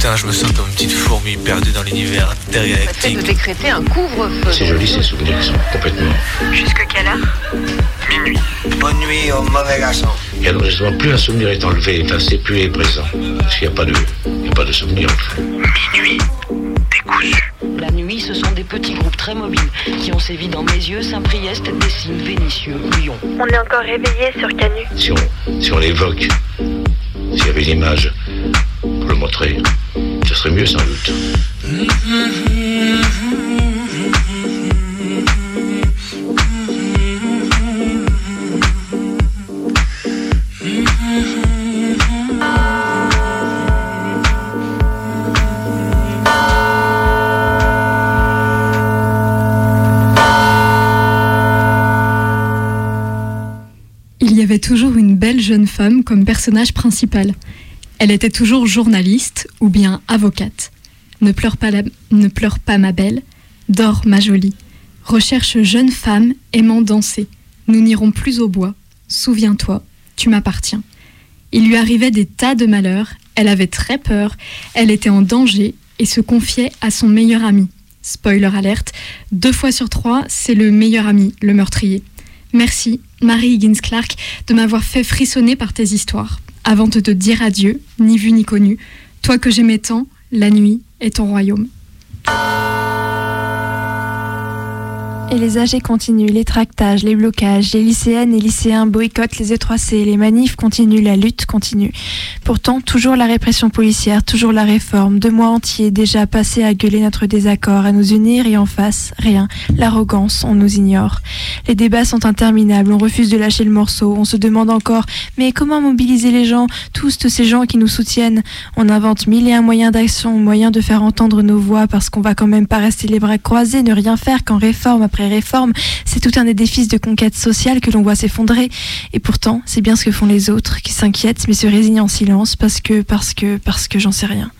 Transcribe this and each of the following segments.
Putain, je me sens comme une petite fourmi perdue dans l'univers Le fait intergalactique. de décréter un couvre-feu. C'est joli ces souvenirs, ils sont complètement. Jusque quelle heure? Bonne nuit au mauvais garçon. Et alors justement, plus un souvenir est enlevé, effacé, plus il est présent. Parce qu'il n'y a pas de, il y a pas de souvenir en fait. La nuit, ce sont des petits groupes très mobiles qui ont sévi dans mes yeux, Saint-Priest, Dessines, Vénitieux, Lyon. On est encore réveillé sur Canu. Si on, si on l'évoque, s'il y avait une image ce serait mieux sans doute. Il y avait toujours une belle jeune femme comme personnage principal. Elle était toujours journaliste ou bien avocate. Ne pleure pas, ne pleure pas ma belle, dors ma jolie. Recherche jeune femme aimant danser. Nous n'irons plus au bois. Souviens-toi, tu m'appartiens. Il lui arrivait des tas de malheurs, elle avait très peur, elle était en danger et se confiait à son meilleur ami. Spoiler alerte, deux fois sur trois, c'est le meilleur ami, le meurtrier. Merci, Marie Higgins Clark, de m'avoir fait frissonner par tes histoires. Avant de te dire adieu, ni vu ni connu, toi que j'aimais tant, la nuit est ton royaume. Et les AG continuent, les tractages, les blocages, les lycéennes et lycéens boycottent les E3C, les manifs continuent, la lutte continue. Pourtant, toujours la répression policière, toujours la réforme, deux mois entiers déjà passés à gueuler notre désaccord, à nous unir et en face, rien, l'arrogance, on nous ignore. Les débats sont interminables, on refuse de lâcher le morceau, on se demande encore, mais comment mobiliser les gens, tous ces gens qui nous soutiennent? On invente mille et un moyens d'action, moyens de faire entendre nos voix, parce qu'on va quand même pas rester les bras croisés, ne rien faire quand réforme après réforme, c'est tout un édifice de conquête sociale que l'on voit s'effondrer. Et pourtant, c'est bien ce que font les autres, qui s'inquiètent mais se résignent en silence, parce que, parce que, parce que j'en sais rien.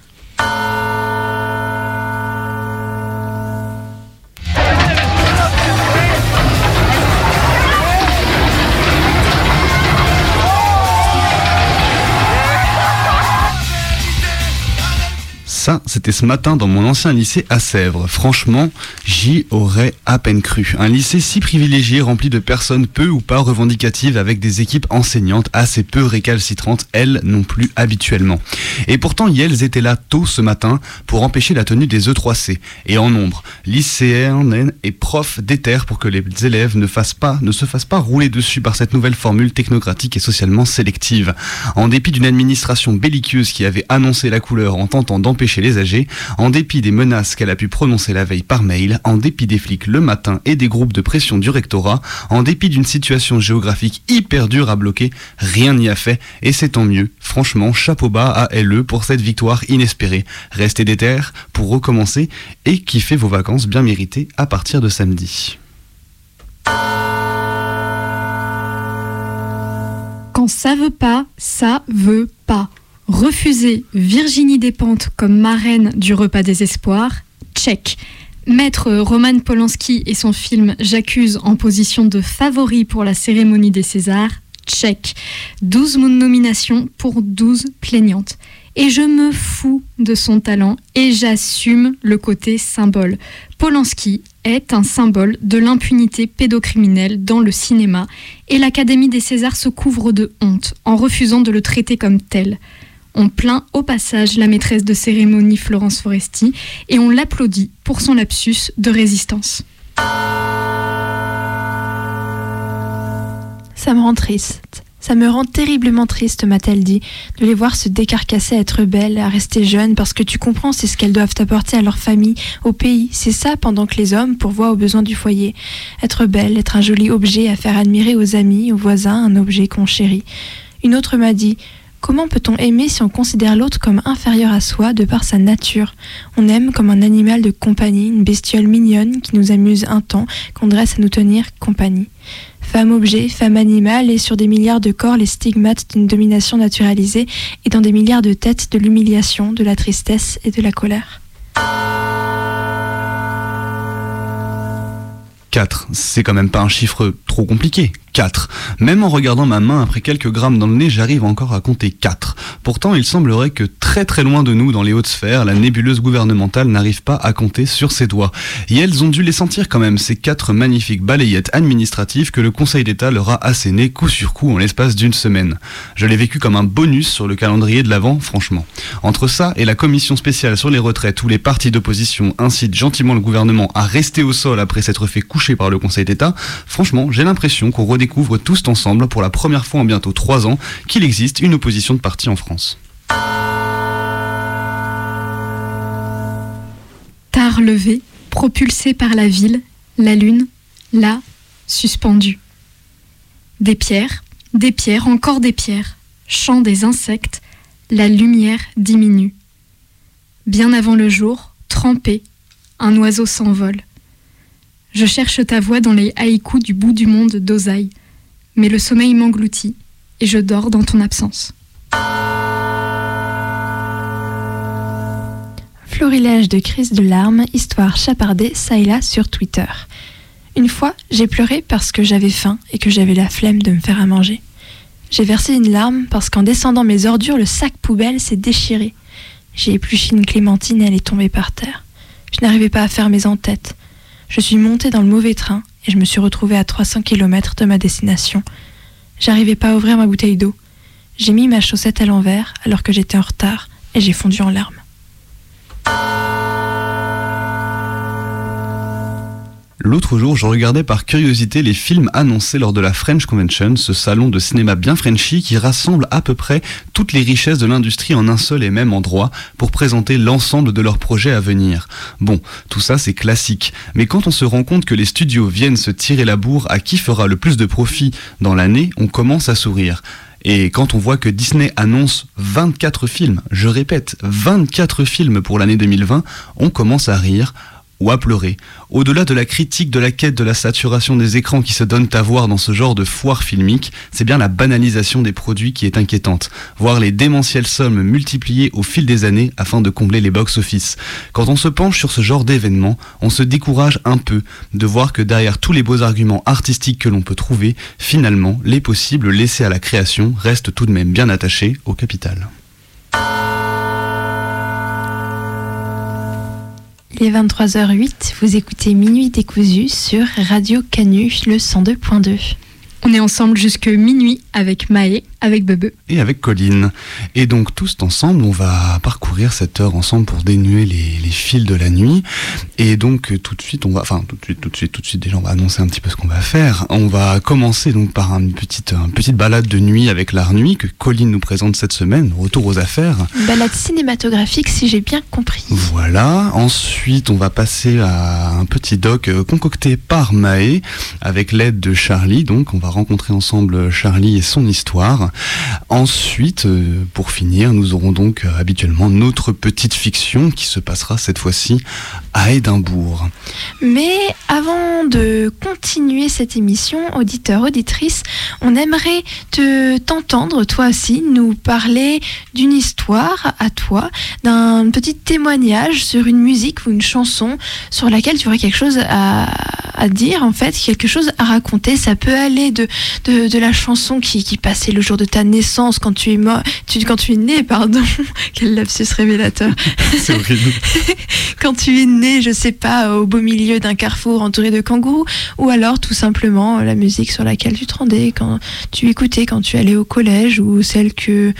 Ça, c'était ce matin dans mon ancien lycée à Sèvres. Franchement, j'y aurais à peine cru. Un lycée si privilégié, rempli de personnes peu ou pas revendicatives, avec des équipes enseignantes assez peu récalcitrantes, elles non plus habituellement. Et pourtant, elles étaient là tôt ce matin pour empêcher la tenue des E3C. Et en nombre, lycéens et profs déterrent pour que les élèves ne, ne se fassent pas rouler dessus par cette nouvelle formule technocratique et socialement sélective. En dépit d'une administration belliqueuse qui avait annoncé la couleur en tentant d'empêcher les âgés, en dépit des menaces qu'elle a pu prononcer la veille par mail, en dépit des flics le matin et des groupes de pression du rectorat, en dépit d'une situation géographique hyper dure à bloquer, rien n'y a fait et c'est tant mieux. Franchement, chapeau bas à LE pour cette victoire inespérée. Restez déter pour recommencer et kiffez vos vacances bien méritées à partir de samedi. Quand ça veut pas, ça veut pas. Refuser Virginie Despentes comme marraine du repas des espoirs, check. Mettre Roman Polanski et son film J'accuse en position de favori pour la cérémonie des Césars, check. 12 nominations pour 12 plaignantes. Et je me fous de son talent et j'assume le côté symbole. Polanski est un symbole de l'impunité pédocriminelle dans le cinéma et l'Académie des Césars se couvre de honte en refusant de le traiter comme tel. On plaint au passage la maîtresse de cérémonie Florence Foresti et on l'applaudit pour son lapsus de résistance. Ça me rend triste. Ça me rend terriblement triste, m'a-t-elle dit, de les voir se décarcasser à être belles, à rester jeunes, parce que tu comprends, c'est ce qu'elles doivent apporter à leur famille, au pays. C'est ça pendant que les hommes pourvoient aux besoins du foyer. Être belle, être un joli objet à faire admirer aux amis, aux voisins, un objet qu'on chérit. Une autre m'a dit Comment peut-on aimer si on considère l'autre comme inférieur à soi de par sa nature? On aime comme un animal de compagnie, une bestiole mignonne qui nous amuse un temps, qu'on dresse à nous tenir compagnie. Femme objet, femme animal, et sur des milliards de corps les stigmates d'une domination naturalisée, et dans des milliards de têtes de l'humiliation, de la tristesse et de la colère. 4, c'est quand même pas un chiffre trop compliqué. 4. Même en regardant ma main après quelques grammes dans le nez, j'arrive encore à compter 4. Pourtant, il semblerait que très très loin de nous, dans les hautes sphères, la nébuleuse gouvernementale n'arrive pas à compter sur ses doigts. Et elles ont dû les sentir quand même, ces quatre magnifiques balayettes administratives que le Conseil d'État leur a assénées coup sur coup en l'espace d'une semaine. Je l'ai vécu comme un bonus sur le calendrier de l'Avent, franchement. Entre ça et la commission spéciale sur les retraites où les partis d'opposition incitent gentiment le gouvernement à rester au sol après s'être fait coucher par le Conseil d'État, franchement, j'ai l'impression qu'on redécouvre tous ensemble, pour la première fois en bientôt trois ans, qu'il existe une opposition de parti en France. Tard levé, propulsé par la ville, la lune, là, suspendue. Des pierres, des pierres, encore des pierres, chant des insectes, la lumière diminue. Bien avant le jour, trempé, un oiseau s'envole. Je cherche ta voix dans les haïkus du bout du monde d'Osaï, mais le sommeil m'engloutit et je dors dans ton absence. Florilège de crise de larmes, histoire chapardée ça et là sur Twitter. Une fois, j'ai pleuré parce que j'avais faim et que j'avais la flemme de me faire à manger. J'ai versé une larme parce qu'en descendant mes ordures, le sac poubelle s'est déchiré. J'ai épluché une clémentine et elle est tombée par terre. Je n'arrivais pas à faire mes en-têtes. Je suis montée dans le mauvais train et je me suis retrouvée à 300 km de ma destination. J'arrivais pas à ouvrir ma bouteille d'eau. J'ai mis ma chaussette à l'envers alors que j'étais en retard et j'ai fondu en larmes. L'autre jour, je regardais par curiosité les films annoncés lors de la French Convention, ce salon de cinéma bien Frenchy qui rassemble à peu près toutes les richesses de l'industrie en un seul et même endroit pour présenter l'ensemble de leurs projets à venir. Bon, tout ça c'est classique, mais quand on se rend compte que les studios viennent se tirer la bourre à qui fera le plus de profit dans l'année, on commence à sourire. Et quand on voit que Disney annonce 24 films, je répète, 24 films pour l'année 2020, on commence à rire ou à pleurer. Au-delà de la critique de la quête de la saturation des écrans qui se donnent à voir dans ce genre de foire filmique, c'est bien la banalisation des produits qui est inquiétante. Voir les démentielles sommes multipliées au fil des années afin de combler les box-office. Quand on se penche sur ce genre d'événement, on se décourage un peu de voir que derrière tous les beaux arguments artistiques que l'on peut trouver, finalement, les possibles laissés à la création restent tout de même bien attachés au capital. Il est 23h08, vous écoutez Minuit décousu sur Radio Canu, le 102.2. On est ensemble jusque minuit avec Maë, avec Bebe. Et avec Colline. Et donc tous ensemble, on va parcourir cette heure ensemble pour dénuer les, les fils de la nuit. Et donc tout de suite, on va, enfin tout de suite, tout de suite, tout de suite, déjà on va annoncer un petit peu ce qu'on va faire. On va commencer donc par une petite, une petite balade de nuit avec l'art nuit que Colline nous présente cette semaine. Retour aux affaires. Une balade cinématographique si j'ai bien compris. Voilà. Ensuite, on va passer à un petit doc euh, concocté par Maë avec l'aide de Charlie. Donc on va rencontrer ensemble Charlie et son histoire. Ensuite, euh, pour finir, nous aurons donc euh, habituellement notre petite fiction qui se passera cette fois-ci à Édimbourg. Mais avant de continuer cette émission, auditeur, auditrice, on aimerait te t'entendre, toi aussi, nous parler d'une histoire à toi, d'un petit témoignage sur une musique ou une chanson sur laquelle tu aurais quelque chose à, dire, en fait, quelque chose à raconter. Ça peut aller de, de, de la chanson qui, qui passait le jour de ta naissance, quand tu es mort, tu, quand tu es né, pardon. Quel lapsus révélateur. C'est horrible. quand tu es né, je sais pas, au beau milieu d'un carrefour entouré de kangourous, ou alors tout simplement la musique sur laquelle tu te rendais quand tu écoutais quand tu allais au collège, ou celle que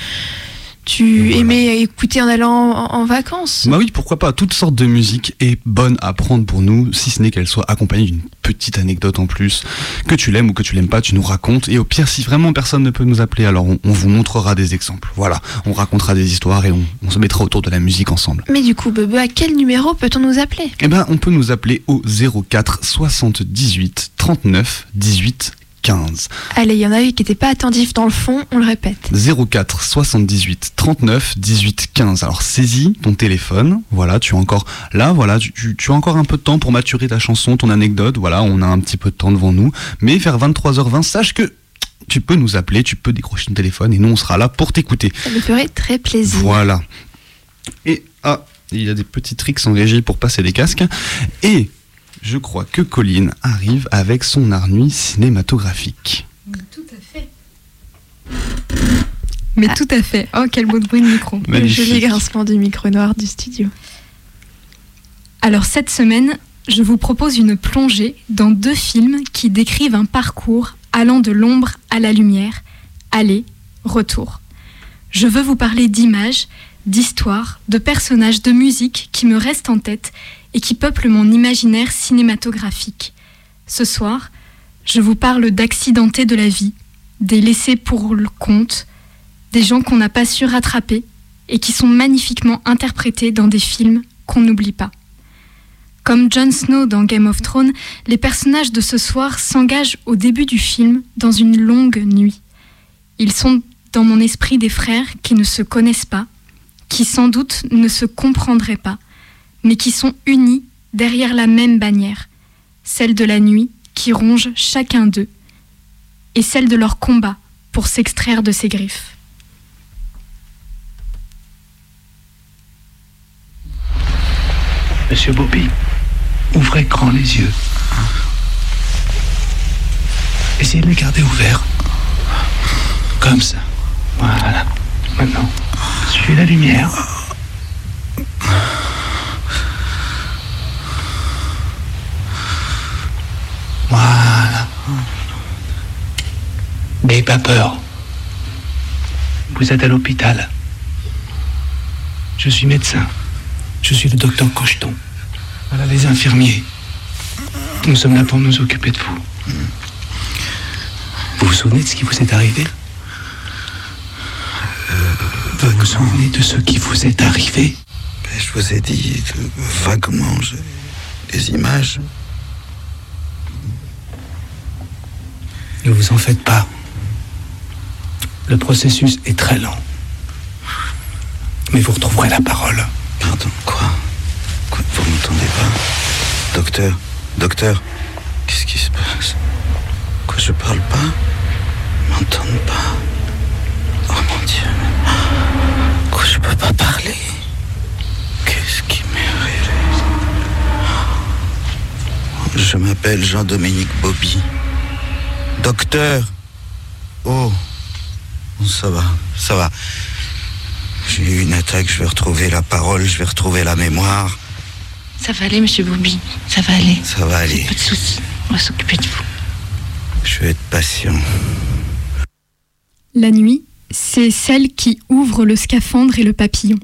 tu Voilà. aimais écouter en allant en, en vacances? Bah oui, pourquoi pas. Toute sorte de musique est bonne à prendre pour nous, si ce n'est qu'elle soit accompagnée d'une petite anecdote en plus. Que tu l'aimes ou que tu l'aimes pas, tu nous racontes. Et au pire, si vraiment personne ne peut nous appeler, alors on, on vous montrera des exemples. Voilà, on racontera des histoires et on, on se mettra autour de la musique ensemble. Mais du coup, Bebe, à quel numéro peut-on nous appeler? Eh ben, on peut nous appeler au 04 78 39 18 15. Allez, il y en a eu qui n'étaient pas attentifs dans le fond, on le répète. 04 78 39 18 15. Alors saisis ton téléphone, voilà, tu as encore là, voilà, tu, tu- tu as encore un peu de temps pour maturer ta chanson, ton anecdote, voilà, on a un petit peu de temps devant nous, mais vers 23h20, sache que tu peux nous appeler, tu peux décrocher ton téléphone et nous on sera là pour t'écouter. Ça me ferait très plaisir. Voilà. Et ah, il y a des petits tricks en régie pour passer les casques et je crois que Colline arrive avec son art nuit cinématographique. Tout à fait. Mais Ah. tout à fait. Oh, quel beau bruit de micro. Le joli grincement du micro noir du studio. Alors cette semaine, je vous propose une plongée dans deux films qui décrivent un parcours allant de l'ombre à la lumière, aller, retour. Je veux vous parler d'images, d'histoires, de personnages, de musique qui me restent en tête et qui peuplent mon imaginaire cinématographique. Ce soir, je vous parle d'accidentés de la vie, des laissés pour le compte, des gens qu'on n'a pas su rattraper et qui sont magnifiquement interprétés dans des films qu'on n'oublie pas. Comme Jon Snow dans Game of Thrones, les personnages de ce soir s'engagent au début du film dans une longue nuit. Ils sont dans mon esprit des frères qui ne se connaissent pas, qui sans doute ne se comprendraient pas, mais qui sont unis derrière la même bannière, celle de la nuit qui ronge chacun d'eux, et celle de leur combat pour s'extraire de ses griffes. Monsieur Bobby, ouvrez grand les yeux. Essayez de les garder ouverts. Comme ça. Voilà. Maintenant, suivez la lumière. Voilà. N'ayez pas peur. Vous êtes à l'hôpital. Je suis médecin. Je suis le docteur Cocheton. Voilà les infirmiers. Nous sommes là pour nous occuper de vous. Vous vous souvenez de ce qui vous est arrivé? Vous vous souvenez de ce qui vous est arrivé Je vous ai dit vaguement j'ai des images. Ne vous en faites pas. Le processus est très lent. Mais vous retrouverez la parole. Pardon, quoi? Quoi Vous m'entendez pas? Docteur Docteur Qu'est-ce qui se passe? Quoi, je parle pas? M'entendent pas? Oh mon Dieu. Pas parler Qu'est-ce qui m'est arrivé? Je m'appelle Jean-Dominique Bobby. Docteur Oh Ça va, ça va. J'ai eu une attaque, je vais retrouver la parole, je vais retrouver la mémoire. Ça va aller, monsieur Bobby? Ça va aller. Ça va aller. Pas de soucis. On va s'occuper de vous. Je vais être patient. La nuit, c'est celle qui ouvre le scaphandre et le papillon.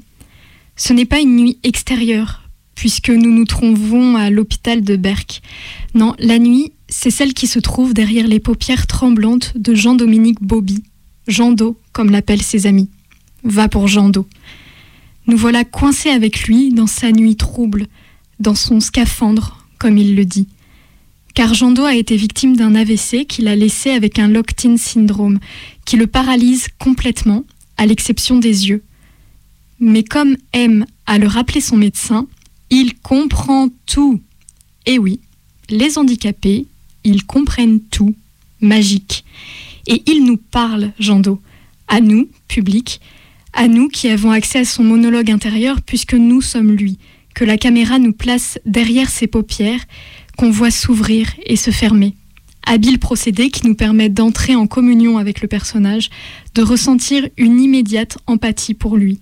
Ce n'est pas une nuit extérieure, puisque nous nous trouvons à l'hôpital de Berck. Non, la nuit, c'est celle qui se trouve derrière les paupières tremblantes de Jean-Dominique Bobby, Jean Do, comme l'appellent ses amis. Va pour Jean Do. Nous voilà coincés avec lui dans sa nuit trouble, dans son scaphandre, comme il le dit. Car Jean Do a été victime d'un AVC qui l'a laissé avec un locked-in syndrome, qui le paralyse complètement, à l'exception des yeux. Mais comme M a le rappelé son médecin, il comprend tout. Et oui, les handicapés, ils comprennent tout, magique. Et il nous parle, Jean Do, à nous, public, à nous qui avons accès à son monologue intérieur puisque nous sommes lui, que la caméra nous place derrière ses paupières, qu'on voit s'ouvrir et se fermer. Habile procédé qui nous permet d'entrer en communion avec le personnage, de ressentir une immédiate empathie pour lui.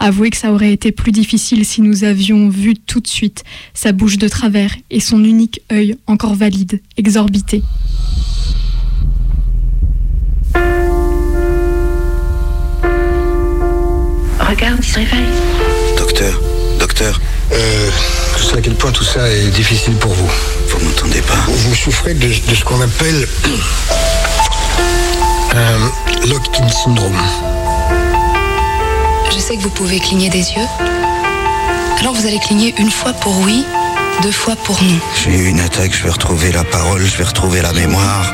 Avouez que ça aurait été plus difficile si nous avions vu tout de suite sa bouche de travers et son unique œil encore valide, exorbité. Regarde, il se réveille. Docteur, docteur, Euh, je sais à quel point tout ça est difficile pour vous. Vous m'entendez pas Vous souffrez de, de ce qu'on appelle un locked-in syndrome. Je sais que vous pouvez cligner des yeux. Alors vous allez cligner une fois pour oui, deux fois pour non. J'ai eu une attaque, je vais retrouver la parole, je vais retrouver la mémoire.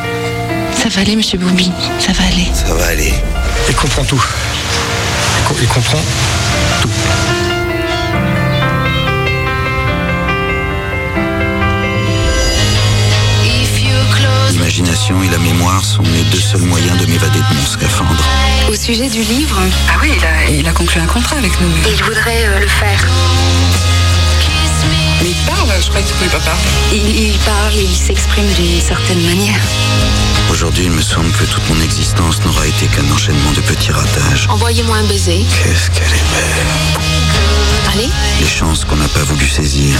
Ça va aller, monsieur Bobby. Ça va aller. Ça va aller. Il comprend tout. Il comprend tout. L'imagination et la mémoire sont mes deux seuls moyens de m'évader de mon scaphandre. Au sujet du livre, ah oui, il a, il a conclu un contrat avec nous. Il voudrait euh, le faire. Mais il parle, je croyais que tu pouvais pas parler. Il, il parle, il s'exprime d'une certaine manière. Aujourd'hui, il me semble que toute mon existence n'aura été qu'un enchaînement de petits ratages. Envoyez-moi un baiser. Qu'est-ce qu'elle est belle. Allez. Les chances qu'on n'a pas voulu saisir.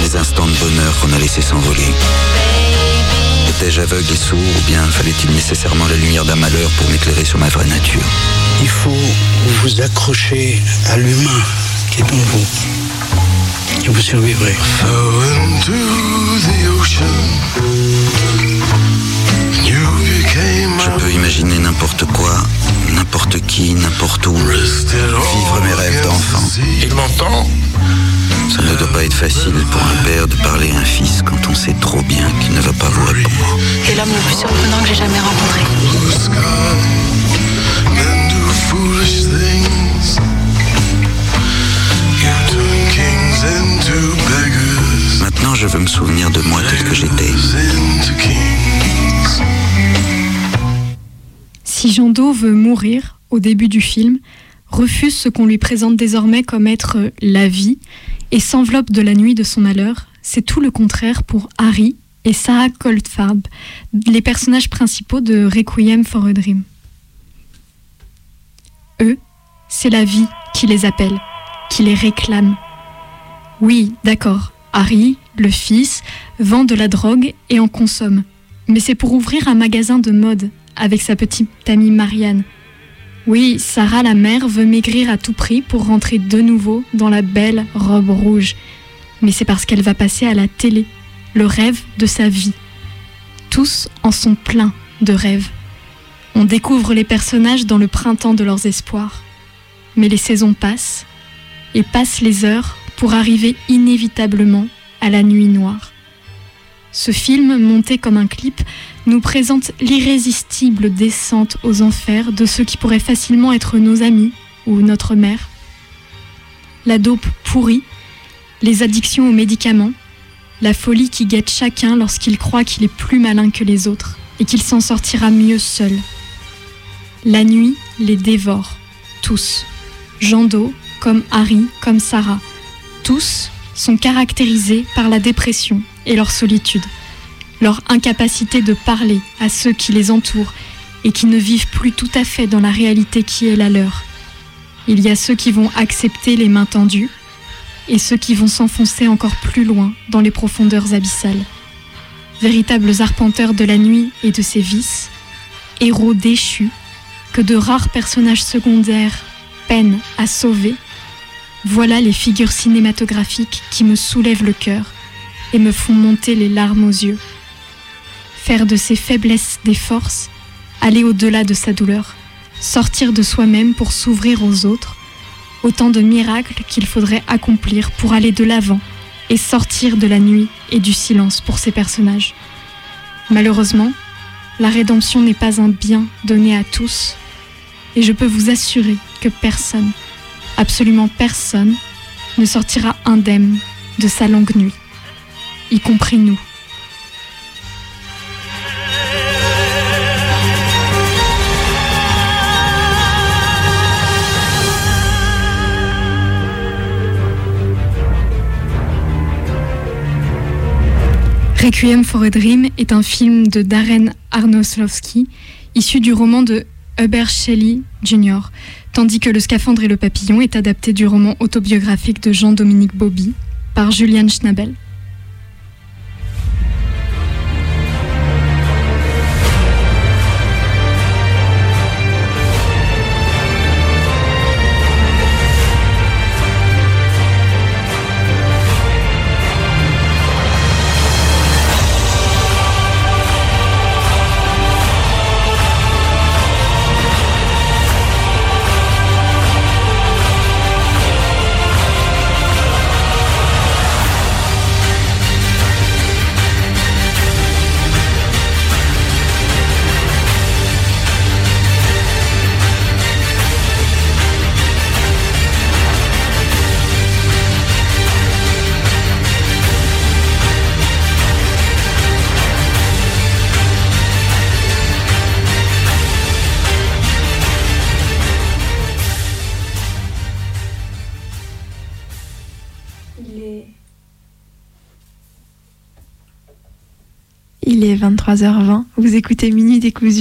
Les instants de bonheur qu'on a laissé s'envoler. Étais-je aveugle et sourd ou bien fallait-il nécessairement la lumière d'un malheur pour m'éclairer sur ma vraie nature? Il faut vous accrocher à l'humain qui est en vous. Et vous survivrez. Je peux imaginer n'importe quoi, n'importe qui, n'importe où. Vivre mes rêves d'enfant. Il m'entend? Ça ne doit pas être facile pour un père de parler à un fils quand on sait trop bien qu'il ne va pas vous répondre. C'est l'homme le plus surprenant que j'ai jamais rencontré. Maintenant, je veux me souvenir de moi tel que j'étais. Si Jean Do veut mourir au début du film, refuse ce qu'on lui présente désormais comme être la vie et s'enveloppe de la nuit de son malheur, c'est tout le contraire pour Harry et Sarah Goldfarb, les personnages principaux de Requiem for a Dream. Eux, c'est la vie qui les appelle, qui les réclame. Oui, d'accord, Harry, le fils, vend de la drogue et en consomme. Mais c'est pour ouvrir un magasin de mode avec sa petite amie Marianne. Oui, Sarah la mère veut maigrir à tout prix pour rentrer de nouveau dans la belle robe rouge. Mais c'est parce qu'elle va passer à la télé, le rêve de sa vie. Tous en sont pleins de rêves. On découvre les personnages dans le printemps de leurs espoirs. Mais les saisons passent, et passent les heures pour arriver inévitablement à la nuit noire. Ce film, monté comme un clip, nous présente l'irrésistible descente aux enfers de ceux qui pourraient facilement être nos amis ou notre mère. La dope pourrie, les addictions aux médicaments, la folie qui guette chacun lorsqu'il croit qu'il est plus malin que les autres et qu'il s'en sortira mieux seul. La nuit les dévore, tous. Jean Do, comme Harry, comme Sarah. Tous sont caractérisés par la dépression et leur solitude, leur incapacité de parler à ceux qui les entourent et qui ne vivent plus tout à fait dans la réalité qui est la leur. Il y a ceux qui vont accepter les mains tendues et ceux qui vont s'enfoncer encore plus loin dans les profondeurs abyssales. Véritables arpenteurs de la nuit et de ses vices, héros déchus que de rares personnages secondaires peinent à sauver, voilà les figures cinématographiques qui me soulèvent le cœur et me font monter les larmes aux yeux. Faire de ses faiblesses des forces, aller au-delà de sa douleur, sortir de soi-même pour s'ouvrir aux autres, autant de miracles qu'il faudrait accomplir pour aller de l'avant et sortir de la nuit et du silence pour ces personnages. Malheureusement, la rédemption n'est pas un bien donné à tous, et je peux vous assurer que personne, absolument personne, ne sortira indemne de sa longue nuit, y compris nous. Requiem for a Dream est un film de Darren Aronofsky, issu du roman de Hubert Shelley Jr., tandis que Le Scaphandre et le Papillon est adapté du roman autobiographique de Jean-Dominique Bobby par Julian Schnabel.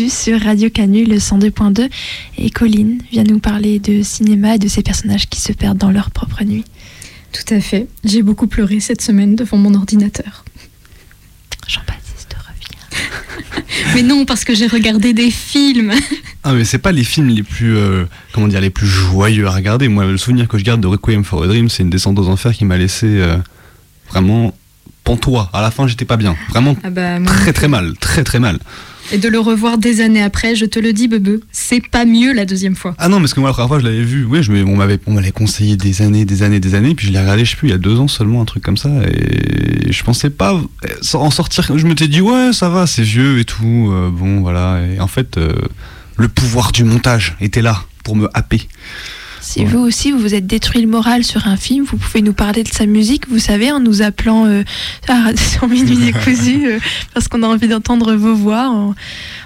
Sur Radio Canu, le 102.2. Et Colline vient nous parler de cinéma et de ces personnages qui se perdent dans leur propre nuit. Tout à fait. J'ai beaucoup pleuré cette semaine devant mon ordinateur. Jean-Baptiste revient. mais non, parce que j'ai regardé des films. Ah mais c'est pas les films les plus euh, comment dire les plus joyeux à regarder. Moi le souvenir que je garde de Requiem for a Dream, c'est une descente aux enfers qui m'a laissé euh, vraiment pantois. À la fin, j'étais pas bien. Vraiment Ah bah, très non très mal, très très mal. Et de le revoir des années après, je te le dis, Bebe, c'est pas mieux la deuxième fois. Ah non, parce que moi la première fois je l'avais vu, oui, je on m'avait on m'avait conseillé des années, des années, des années, puis je l'ai regardé, je sais plus, il y a deux ans seulement un truc comme ça, et je pensais pas en sortir. Je m'étais dit ouais, ça va, c'est vieux et tout, euh, bon voilà. Et en fait, euh, le pouvoir du montage était là pour me happer. Si vous aussi vous vous êtes détruit le moral sur un film, vous pouvez nous parler de sa musique, vous savez, en nous appelant euh, à- sur Minuit décousu, euh, parce qu'on a envie d'entendre vos voix. On,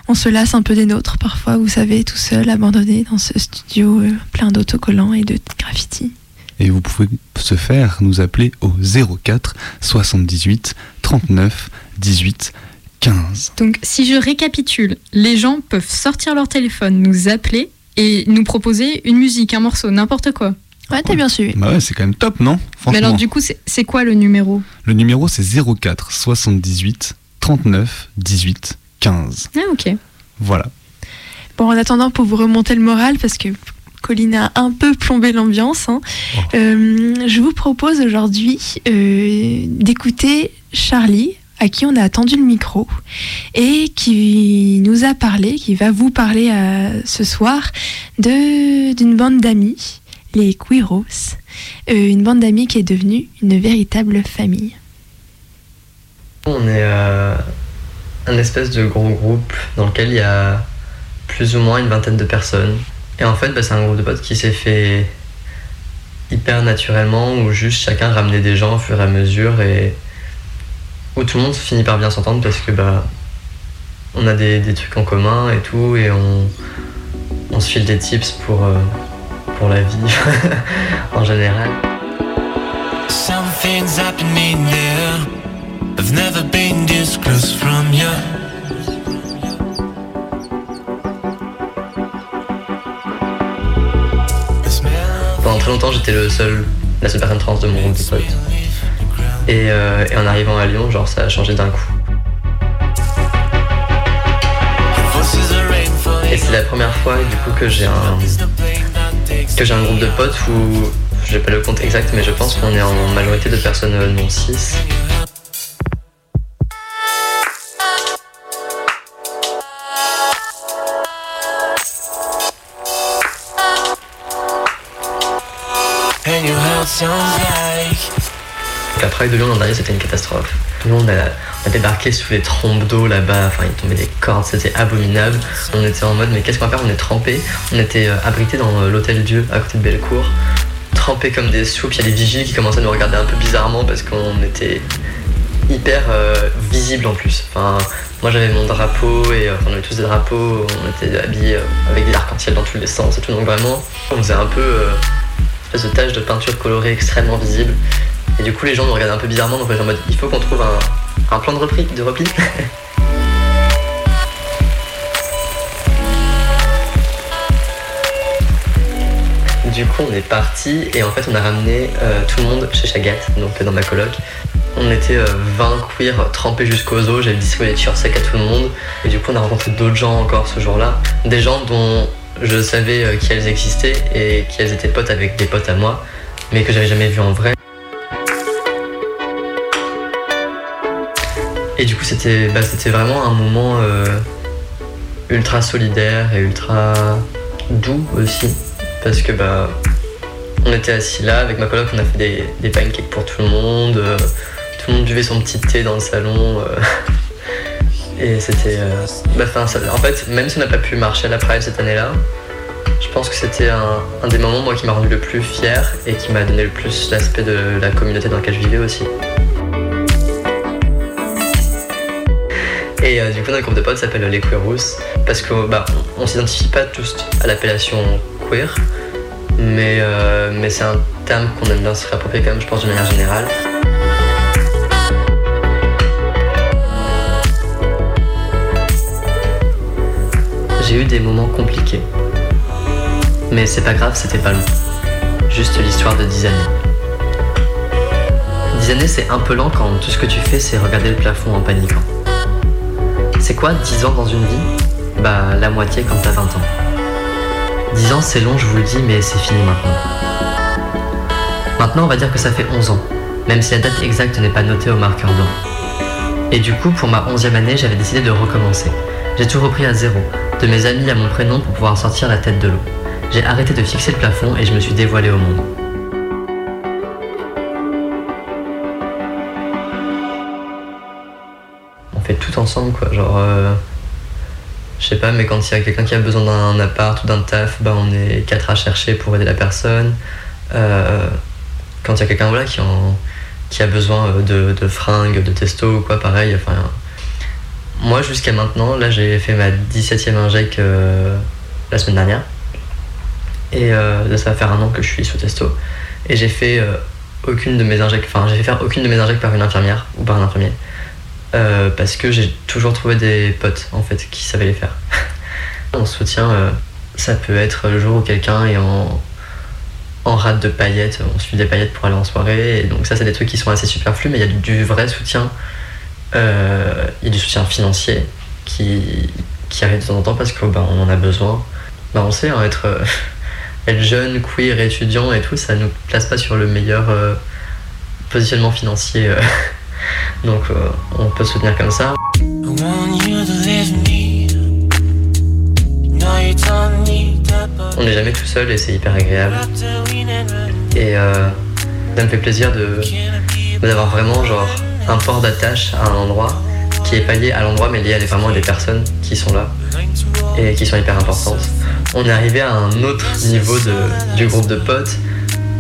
on se lasse un peu des nôtres parfois, vous savez, tout seul, abandonné dans ce studio euh, plein d'autocollants et de graffiti. Et vous pouvez se faire nous appeler au 04 78 39 18 15. Donc, si je récapitule, les gens peuvent sortir leur téléphone, nous appeler et nous proposer une musique, un morceau, n'importe quoi. Ouais, t'as bien suivi. Bah ouais, c'est quand même top, non? Mais alors, du coup, c'est quoi le numéro? Le numéro c'est 04 78 39 18 15. Ah, ok. Voilà. Bon, en attendant, pour vous remonter le moral, parce que Colline a un peu plombé l'ambiance, hein, euh, je vous propose aujourd'hui euh, d'écouter Charlie, à qui on a attendu le micro, et qui nous a parlé, qui va vous parler euh, ce soir d'une bande d'amis, les Quiros, euh, une bande d'amis qui est devenue une véritable famille. On est euh, un espèce de gros groupe dans lequel il y a plus ou moins une vingtaine de personnes. Et en fait, bah, c'est un groupe de potes qui s'est fait hyper naturellement, où juste chacun ramenait des gens au fur et à mesure et où tout le monde finit par bien s'entendre parce que bah, on a des, des trucs en commun et tout, et on, on se file des tips pour, euh, pour la vie en général. Something's happening there. I've never been this close from you. Pendant très longtemps, j'étais le seul, la seule personne trans de mon groupe de potes. Et, euh, et en arrivant à Lyon, genre, ça a changé d'un coup. Et c'est la première fois, du coup, que j'ai un, que j'ai un groupe de potes où, j'ai pas le compte exact, mais je pense qu'on est en majorité de personnes euh, non cis. La Prague de Lyon l'an dernier, c'était une catastrophe. Tout le monde a, a débarqué sous les trompes d'eau là-bas, enfin il tombait des cordes, c'était abominable. On était en mode, mais qu'est-ce qu'on va faire? On est trempés. On était euh, abrités dans euh, l'hôtel Dieu à côté de Bellecour, trempés comme des soupes. Il y a des vigiles qui commençaient à nous regarder un peu bizarrement parce qu'on était hyper euh, visible en plus. Enfin, moi j'avais mon drapeau et on avait tous des drapeaux, on était habillés avec des arcs-en-ciel dans tous les sens et tout. Donc vraiment, on faisait un peu une espèce de tache de peinture colorée extrêmement visible. Et du coup, les gens nous regardaient un peu bizarrement, donc on était en mode il faut qu'on trouve un, plan de repli. De repli. du coup, on est parti et en fait, on a ramené euh, tout le monde chez Chagat, donc euh, dans ma coloc. On était euh, 20 queers trempés jusqu'aux os, j'avais distribué les t-shirts secs à tout le monde. Et du coup, on a rencontré d'autres gens encore ce jour-là. Des gens dont je savais euh, qu'elles existaient et qu'elles étaient potes avec des potes à moi, mais que j'avais jamais vu en vrai. Et du coup, c'était bah, vraiment un moment euh, ultra solidaire et ultra doux aussi. Parce que bah, on était assis là avec ma coloc, on a fait des, pancakes pour tout le monde. euh, tout le monde buvait son petit thé dans le salon. euh, et c'était. bah, en fait, même si on n'a pas pu marcher à la Pride cette année-là, je pense que c'était un, un des moments moi, qui m'a rendu le plus fier et qui m'a donné le plus l'aspect de la communauté dans laquelle je vivais aussi. Et euh, du coup, notre groupe de potes s'appelle les Queerous parce que bah, on, s'identifie pas tous à l'appellation queer, mais, euh, mais c'est un terme qu'on aime bien se réapproprier quand même, je pense, de manière générale. J'ai eu des moments compliqués. Mais c'est pas grave, c'était pas long. Juste l'histoire de 10 années. 10 années, c'est un peu lent quand tout ce que tu fais, c'est regarder le plafond en paniquant. C'est quoi 10 ans dans une vie? Bah, la moitié quand t'as 20 ans. 10 ans, c'est long, je vous le dis, mais c'est fini maintenant. Maintenant, on va dire que ça fait 11 ans, même si la date exacte n'est pas notée au marqueur blanc. Et du coup, pour ma 11e année, j'avais décidé de recommencer. J'ai tout repris à zéro, de mes amis à mon prénom pour pouvoir sortir la tête de l'eau. J'ai arrêté de fixer le plafond et je me suis dévoilé au monde. Tout ensemble, quoi. Genre, euh, je sais pas, mais quand il y a quelqu'un qui a besoin d'un appart ou d'un taf, bah, on est quatre à chercher pour aider la personne. Euh, quand il y a quelqu'un voilà, qui, en- qui a besoin euh, de, de fringues, de testo ou quoi, pareil. Enfin, moi, jusqu'à maintenant, là, j'ai fait ma 17e injec euh, la semaine dernière. Et ça va faire un an que je suis sous testo. Et j'ai fait aucune de mes injects, enfin, j'ai fait faire aucune de mes injects par une infirmière ou par un infirmier. Euh, parce que j'ai toujours trouvé des potes, en fait, qui savaient les faire. On soutient, euh, ça peut être le jour où quelqu'un est en, en rate de paillettes, on suit des paillettes pour aller en soirée, et donc ça c'est des trucs qui sont assez superflus, mais il y a du, vrai soutien, Euh, il y a du soutien financier qui, qui arrive de temps en temps parce qu'on on en a besoin. Bah, on sait, hein, être, être jeune, queer, étudiant et tout, ça nous place pas sur le meilleur positionnement financier. donc euh, on peut se soutenir comme ça. On n'est jamais tout seul et c'est hyper agréable. Et euh, ça me fait plaisir de d'avoir vraiment genre un port d'attache à un endroit qui est pas lié à l'endroit mais lié à des, vraiment à des personnes qui sont là et qui sont hyper importantes. On est arrivé à un autre niveau de, du groupe de potes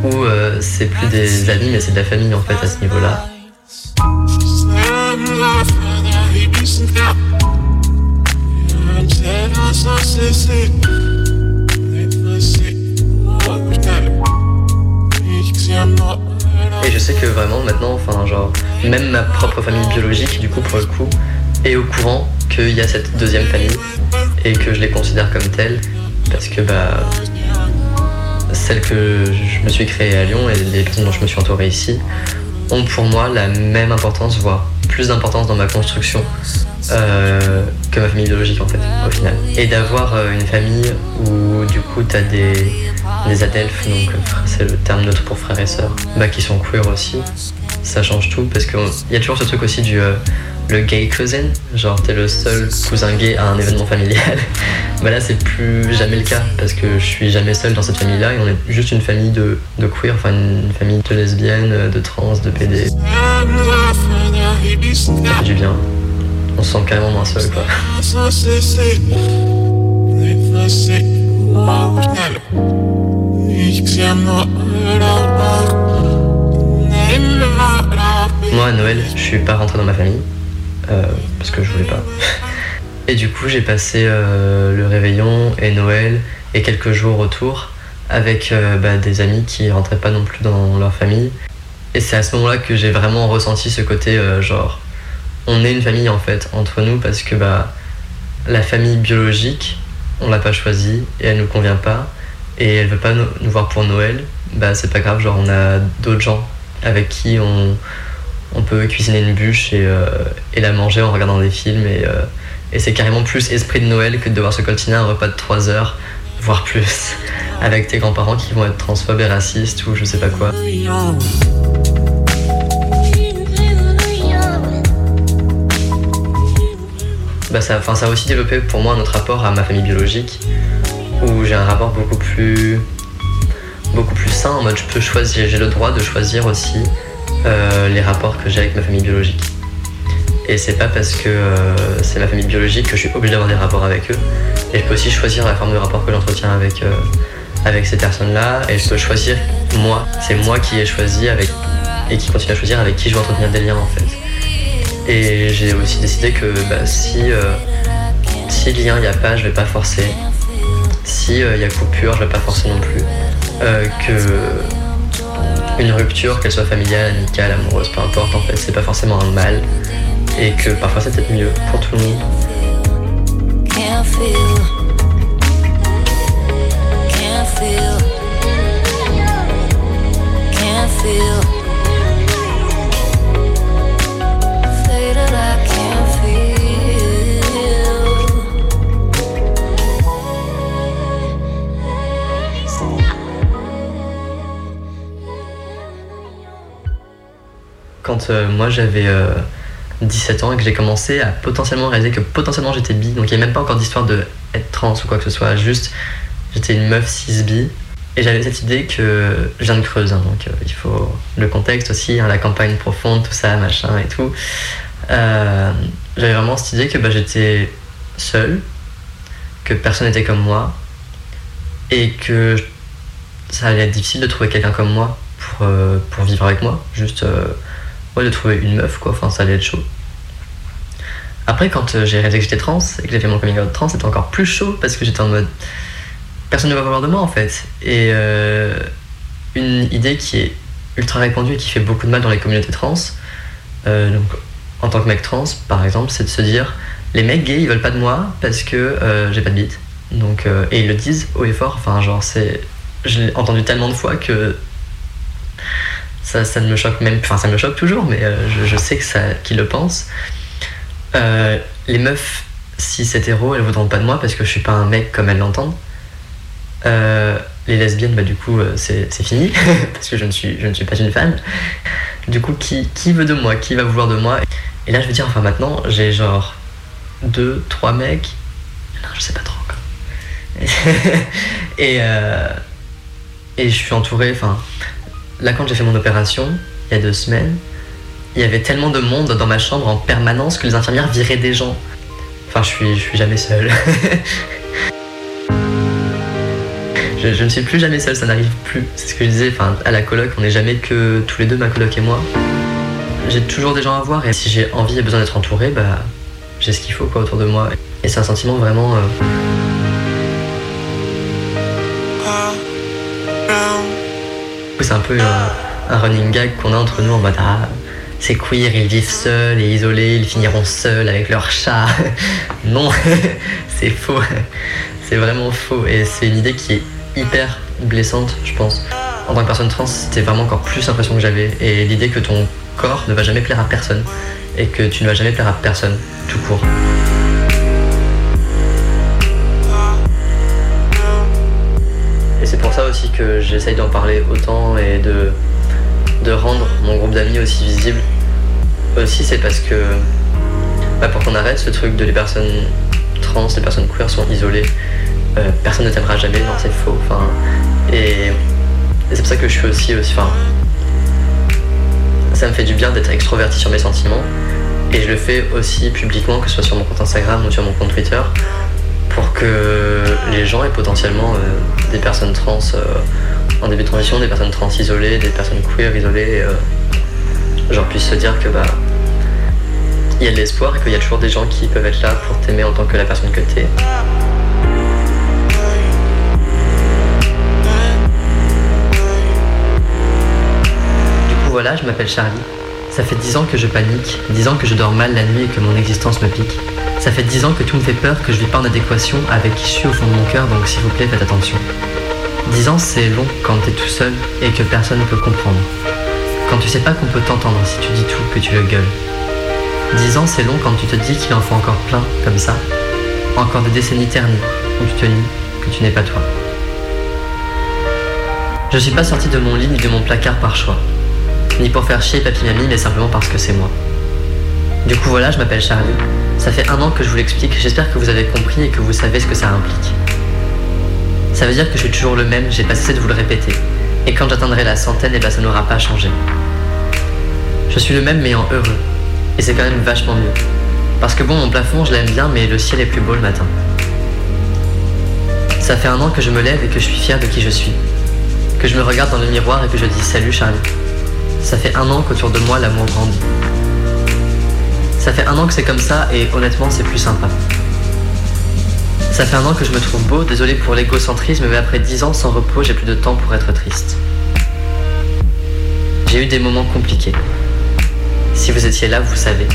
où euh, c'est plus des amis mais c'est de la famille en fait à ce niveau-là. Et je sais que vraiment maintenant, enfin genre, même ma propre famille biologique, du coup pour le coup, est au courant qu'il y a cette deuxième famille et que je les considère comme telle parce que bah celles que je me suis créée à Lyon et les personnes dont je me suis entouré ici ont pour moi la même importance, voire plus d'importance dans ma construction euh, que ma famille biologique en fait, au final. Et d'avoir euh, une famille où du coup t'as des, des adelphes, donc euh, c'est le terme neutre pour frères et sœurs, bah, qui sont queer aussi, ça change tout parce qu'il y a toujours ce truc aussi du euh, le gay cousin, genre t'es le seul cousin gay à un événement familial. bah là c'est plus jamais le cas parce que je suis jamais seul dans cette famille là et on est juste une famille de, de queer, enfin une famille de lesbiennes, de trans, de PD. Ça fait du bien. On se sent carrément moins seul quoi. Moi à Noël, je suis pas rentré dans ma famille euh, parce que je voulais pas. Et du coup, j'ai passé euh, le réveillon et Noël et quelques jours autour avec euh, bah, des amis qui rentraient pas non plus dans leur famille. Et c'est à ce moment-là que j'ai vraiment ressenti ce côté genre on est une famille en fait entre nous parce que bah la famille biologique on l'a pas choisie et elle nous convient pas et elle veut pas nous voir pour Noël bah c'est pas grave genre on a d'autres gens avec qui on, on peut cuisiner une bûche et, euh, et la manger en regardant des films et, euh, et c'est carrément plus esprit de Noël que de devoir se coltiner un repas de 3 heures voire plus avec tes grands-parents qui vont être transphobes et racistes ou je sais pas quoi. Bah ça, ça a aussi développé pour moi notre rapport à ma famille biologique, où j'ai un rapport beaucoup plus, beaucoup plus sain, en mode je peux choisir, j'ai le droit de choisir aussi euh, les rapports que j'ai avec ma famille biologique. Et c'est pas parce que euh, c'est ma famille biologique que je suis obligé d'avoir des rapports avec eux. Et je peux aussi choisir la forme de rapport que j'entretiens avec, euh, avec ces personnes-là. Et je peux choisir moi. C'est moi qui ai choisi avec, et qui continue à choisir avec qui je veux entretenir des liens en fait. Et j'ai aussi décidé que bah, si, si lien il n'y a pas, je vais pas forcer. Si il y a coupure, je vais pas forcer non plus. Que une rupture, qu'elle soit familiale, amicale, amoureuse, peu importe, en fait, c'est pas forcément un mal. Et que parfois c'est peut-être mieux pour tout le monde. Quand euh, moi j'avais euh, 17 ans et que j'ai commencé à potentiellement réaliser que potentiellement j'étais bi. Donc il n'y a même pas encore d'histoire de être trans ou quoi que ce soit. Juste, j'étais une meuf cis bi. Et j'avais cette idée que je viens de Creuse, hein, donc euh, il faut le contexte aussi, hein, la campagne profonde, tout ça, machin et tout. Euh, j'avais vraiment cette idée que bah, j'étais seul, que personne n'était comme moi, et que ça allait être difficile de trouver quelqu'un comme moi pour, euh, pour vivre avec moi. Juste euh, ouais, de trouver une meuf, quoi. Enfin, ça allait être chaud. Après, quand euh, j'ai réalisé que j'étais trans et que j'ai fait mon coming out trans, c'était encore plus chaud parce que j'étais en mode personne ne va vouloir de moi en fait. Et euh, une idée qui est ultra répandue et qui fait beaucoup de mal dans les communautés trans, euh, donc en tant que mec trans par exemple, c'est de se dire les mecs gays ils veulent pas de moi parce que j'ai pas de bite. Donc, et ils le disent haut et fort, enfin genre c'est. Je l'ai entendu tellement de fois que ça, ça ne me choque même, enfin ça me choque toujours, mais euh, je, sais que ça, qu'ils le pensent. Euh, les meufs, si c'est hétéro, elles voudront pas de moi parce que je suis pas un mec comme elles l'entendent. Euh, les lesbiennes, bah du coup, c'est c'est fini parce que je ne suis, je ne suis pas une femme. Du coup, qui, qui veut de moi? Qui va vouloir de moi? Et là, je veux dire, enfin maintenant, j'ai genre deux, trois mecs. Non, je sais pas trop encore. et, et je suis entouré, enfin, là, quand j'ai fait mon opération, il y a deux semaines, il y avait tellement de monde dans ma chambre en permanence que les infirmières viraient des gens. Enfin, je suis, je suis jamais seul. je, ne suis plus jamais seul, ça n'arrive plus. C'est ce que je disais, à la coloc, on n'est jamais que tous les deux, ma coloc et moi. J'ai toujours des gens à voir et si j'ai envie et besoin d'être entouré, bah, j'ai ce qu'il faut quoi autour de moi. Et c'est un sentiment vraiment. euh, C'est un peu un, un running gag qu'on a entre nous en mode ah, c'est queer, ils vivent seuls et isolés, ils finiront seuls avec leur chat. non, c'est faux. C'est vraiment faux et c'est une idée qui est hyper blessante, je pense. En tant que personne trans, c'était vraiment encore plus l'impression que j'avais et l'idée que ton corps ne va jamais plaire à personne et que tu ne vas jamais plaire à personne, tout court. Pour ça aussi que j'essaye d'en parler autant et de, de rendre mon groupe d'amis aussi visible. Aussi, c'est parce que bah, pour qu'on arrête ce truc de les personnes trans, les personnes queer sont isolées, euh, personne ne t'aimera jamais, non, c'est faux. Enfin, et, et c'est pour ça que je suis aussi, aussi enfin, ça me fait du bien d'être extroverti sur mes sentiments. Et je le fais aussi publiquement, que ce soit sur mon compte Instagram ou sur mon compte Twitter, pour que les gens aient potentiellement euh, des personnes trans euh, en début de transition, des personnes trans isolées, des personnes queer isolées, euh, genre puissent se dire que bah il y a de l'espoir et qu'il y a toujours des gens qui peuvent être là pour t'aimer en tant que la personne que t'es. Du coup voilà, je m'appelle Charlie. Ça fait 10 ans que je panique, 10 ans que je dors mal la nuit et que mon existence me pique. Ça fait 10 ans que tout me fait peur, que je vis pas en adéquation avec qui je suis au fond de mon cœur, donc s'il vous plaît, faites attention. 10 ans, c'est long quand t'es tout seul et que personne ne peut comprendre. Quand tu sais pas qu'on peut t'entendre si tu dis tout, que tu le gueules. 10 ans, c'est long quand tu te dis qu'il en faut encore plein, comme ça. Encore des décennies ternies, où tu te nies que tu n'es pas toi. Je suis pas sorti de mon lit ni de mon placard par choix. Ni pour faire chier papy mamie, mais simplement parce que c'est moi. Du coup voilà, je m'appelle Charlie. Ça fait un an que je vous l'explique, j'espère que vous avez compris et que vous savez ce que ça implique. Ça veut dire que je suis toujours le même, j'ai pas cessé de vous le répéter. Et quand j'atteindrai la centaine, eh ben ça n'aura pas changé. Je suis le même mais en heureux. Et c'est quand même vachement mieux. Parce que bon, mon plafond, je l'aime bien, mais le ciel est plus beau le matin. Ça fait un an que je me lève et que je suis fier de qui je suis. Que je me regarde dans le miroir et que je dis salut Charlie. Ça fait un an qu'autour de moi l'amour grandit. Ça fait un an que c'est comme ça et honnêtement c'est plus sympa. Ça fait un an que je me trouve beau, désolé pour l'égocentrisme, mais après dix ans sans repos, j'ai plus de temps pour être triste. J'ai eu des moments compliqués. Si vous étiez là, vous savez.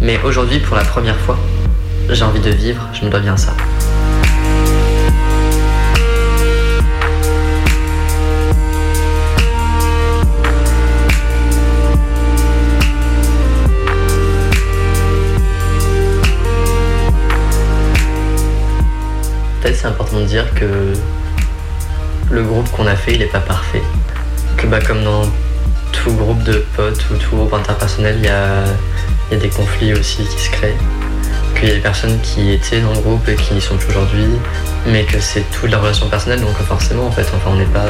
Mais aujourd'hui, pour la première fois, j'ai envie de vivre, je me dois bien ça. Peut-être c'est important de dire que le groupe qu'on a fait, il est pas parfait. Que bah comme dans tout groupe de potes ou tout groupe interpersonnel, il y a, y a des conflits aussi qui se créent. Qu'il y a des personnes qui étaient dans le groupe et qui n'y sont plus aujourd'hui, mais que c'est toute la relation personnelle, donc forcément, en fait, enfin, on n'est pas,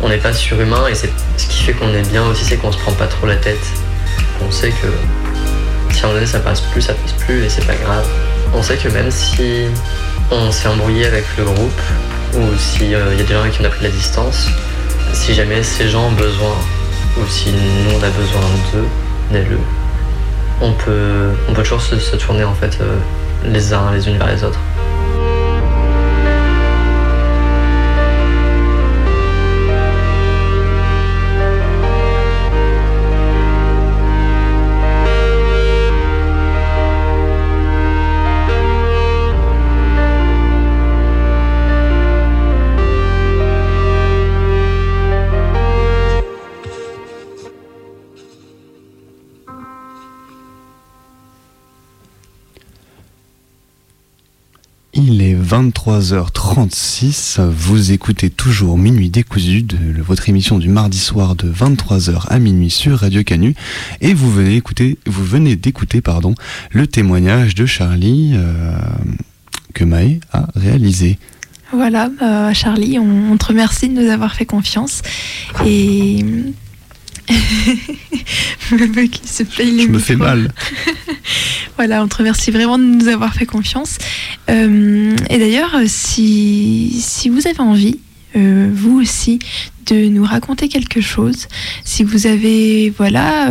on n'est pas surhumain et c'est ce qui fait qu'on est bien aussi, c'est qu'on se prend pas trop la tête. On sait que si moment donné ça passe plus, ça passe plus et c'est pas grave. On sait que même si on s'est embrouillé avec le groupe ou s'il y a des gens qui ont pris de la distance, si jamais ces gens ont besoin ou si nous on a besoin d'eux, d'elle, on peut, on peut toujours se, se tourner en fait euh, les uns les unes vers les autres. 23h36, vous écoutez toujours Minuit décousu, de votre émission du mardi soir de 23h à minuit sur Radio Canu, et vous venez écouter, vous venez d'écouter pardon, le témoignage de Charlie euh, que Maë a réalisé. Voilà, euh, Charlie, on, on te remercie de nous avoir fait confiance. Et. Se les Je me fais mal. Voilà, on te remercie vraiment de nous avoir fait confiance. Euh, et d'ailleurs, euh, si, si vous avez envie, euh, vous aussi, de nous raconter quelque chose, si vous avez, voilà,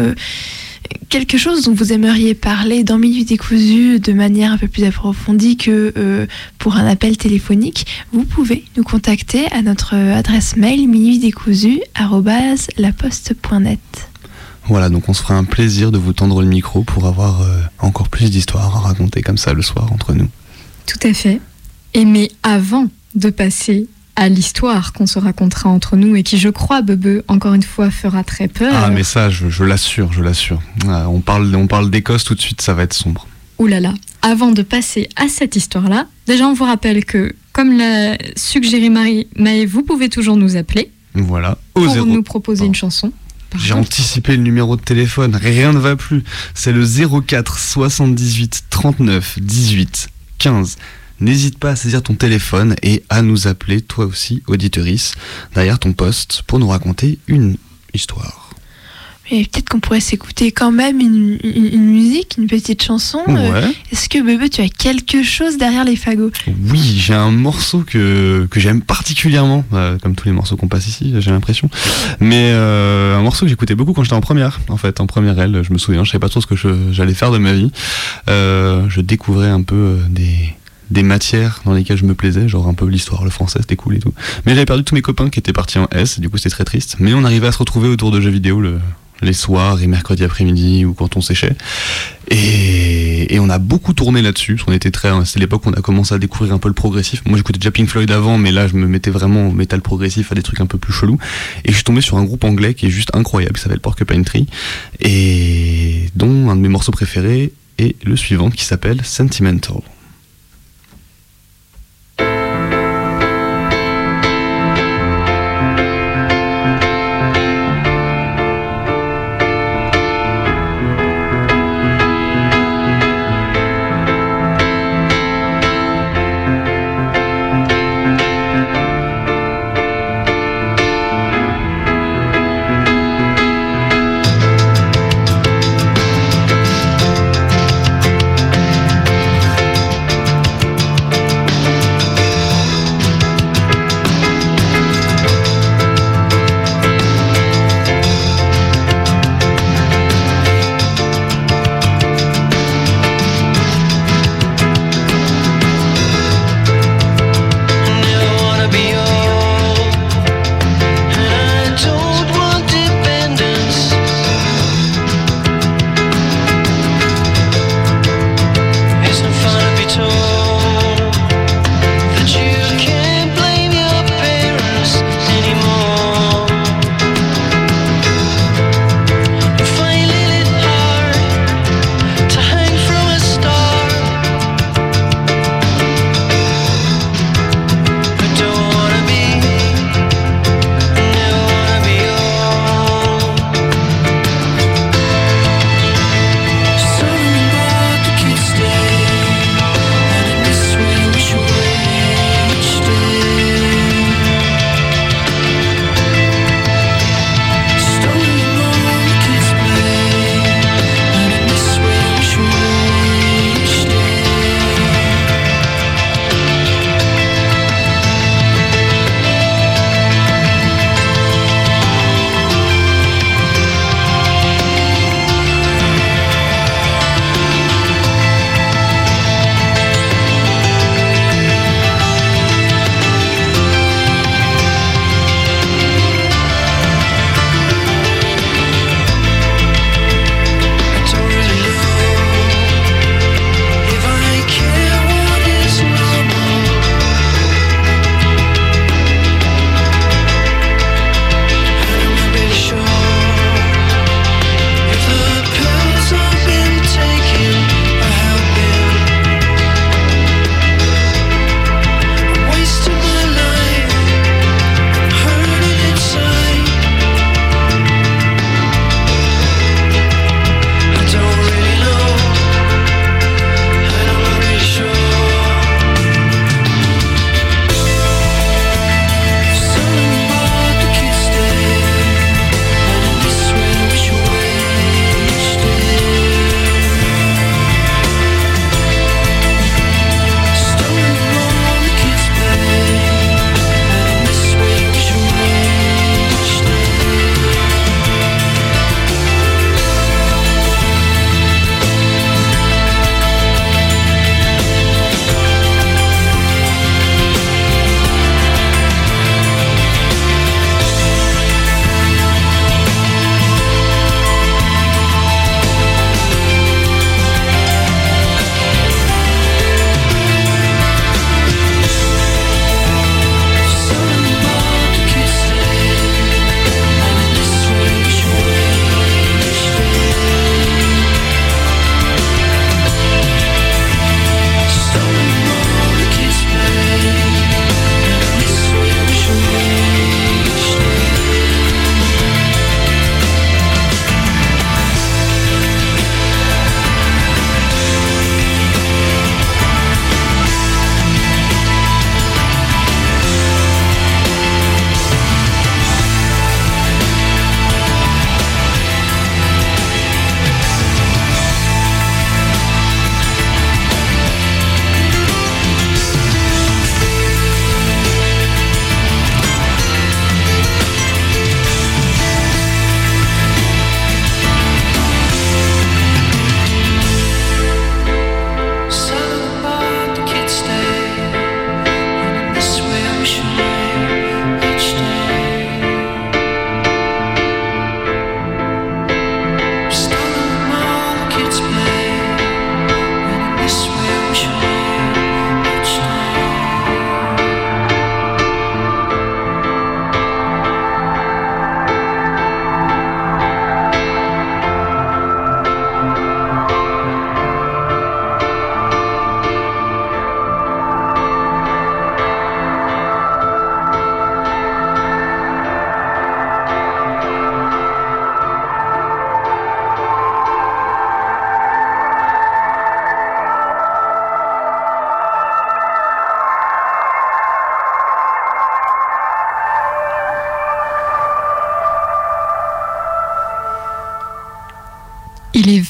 quelque chose dont vous aimeriez parler dans Minuit décousu de manière un peu plus approfondie que pour un appel téléphonique, vous pouvez nous contacter à notre adresse mail minuitdécousu@laposte.net. Voilà, donc on se fera un plaisir de vous tendre le micro pour avoir euh, encore plus d'histoires à raconter comme ça le soir entre nous. Tout à fait. Et mais avant de passer à l'histoire qu'on se racontera entre nous et qui, je crois, Bebe, encore une fois, fera très peur. Ah mais ça, je, l'assure, je l'assure. Ah, on parle, on parle d'Écosse tout de suite, ça va être sombre. Ouh là là. Avant de passer à cette histoire-là, déjà on vous rappelle que, comme l'a suggéré Marie Maë, vous pouvez toujours nous appeler Voilà, au pour zéro. nous proposer une chanson. J'ai anticipé le numéro de téléphone, rien ne va plus. C'est le 04 78 39 18 15. N'hésite pas à saisir ton téléphone et à nous appeler, toi aussi, auditorice, derrière ton poste, pour nous raconter une histoire. Mais peut-être qu'on pourrait s'écouter quand même une, une- une musique, une petite chanson. Euh, Ouais. Est-ce que Bebe, tu as quelque chose derrière les fagots? Oui, j'ai un morceau que, que j'aime particulièrement, euh, comme tous les morceaux qu'on passe ici, j'ai l'impression. Mais euh, un morceau que j'écoutais beaucoup quand j'étais en première, en fait, en première L, je me souviens, je savais pas trop ce que j'allais faire de ma vie. Euh, je découvrais un peu des, des matières dans lesquelles je me plaisais, genre un peu l'histoire, le français, c'était cool et tout. Mais j'avais perdu tous mes copains qui étaient partis en S, du coup c'était très triste. Mais on arrivait à se retrouver autour de jeux vidéo le, les soirs et mercredi après-midi ou quand on séchait. Et, on a beaucoup tourné là-dessus. qu'on était très, c'était l'époque où on a commencé à découvrir un peu le progressif. Moi, j'écoutais déjà Pink Floyd avant, mais là, je me mettais vraiment au métal progressif, à des trucs un peu plus chelous. Et je suis tombé sur un groupe anglais qui est juste incroyable, qui s'appelle Porcupine Tree, et dont un de mes morceaux préférés est le suivant, qui s'appelle. Sentimental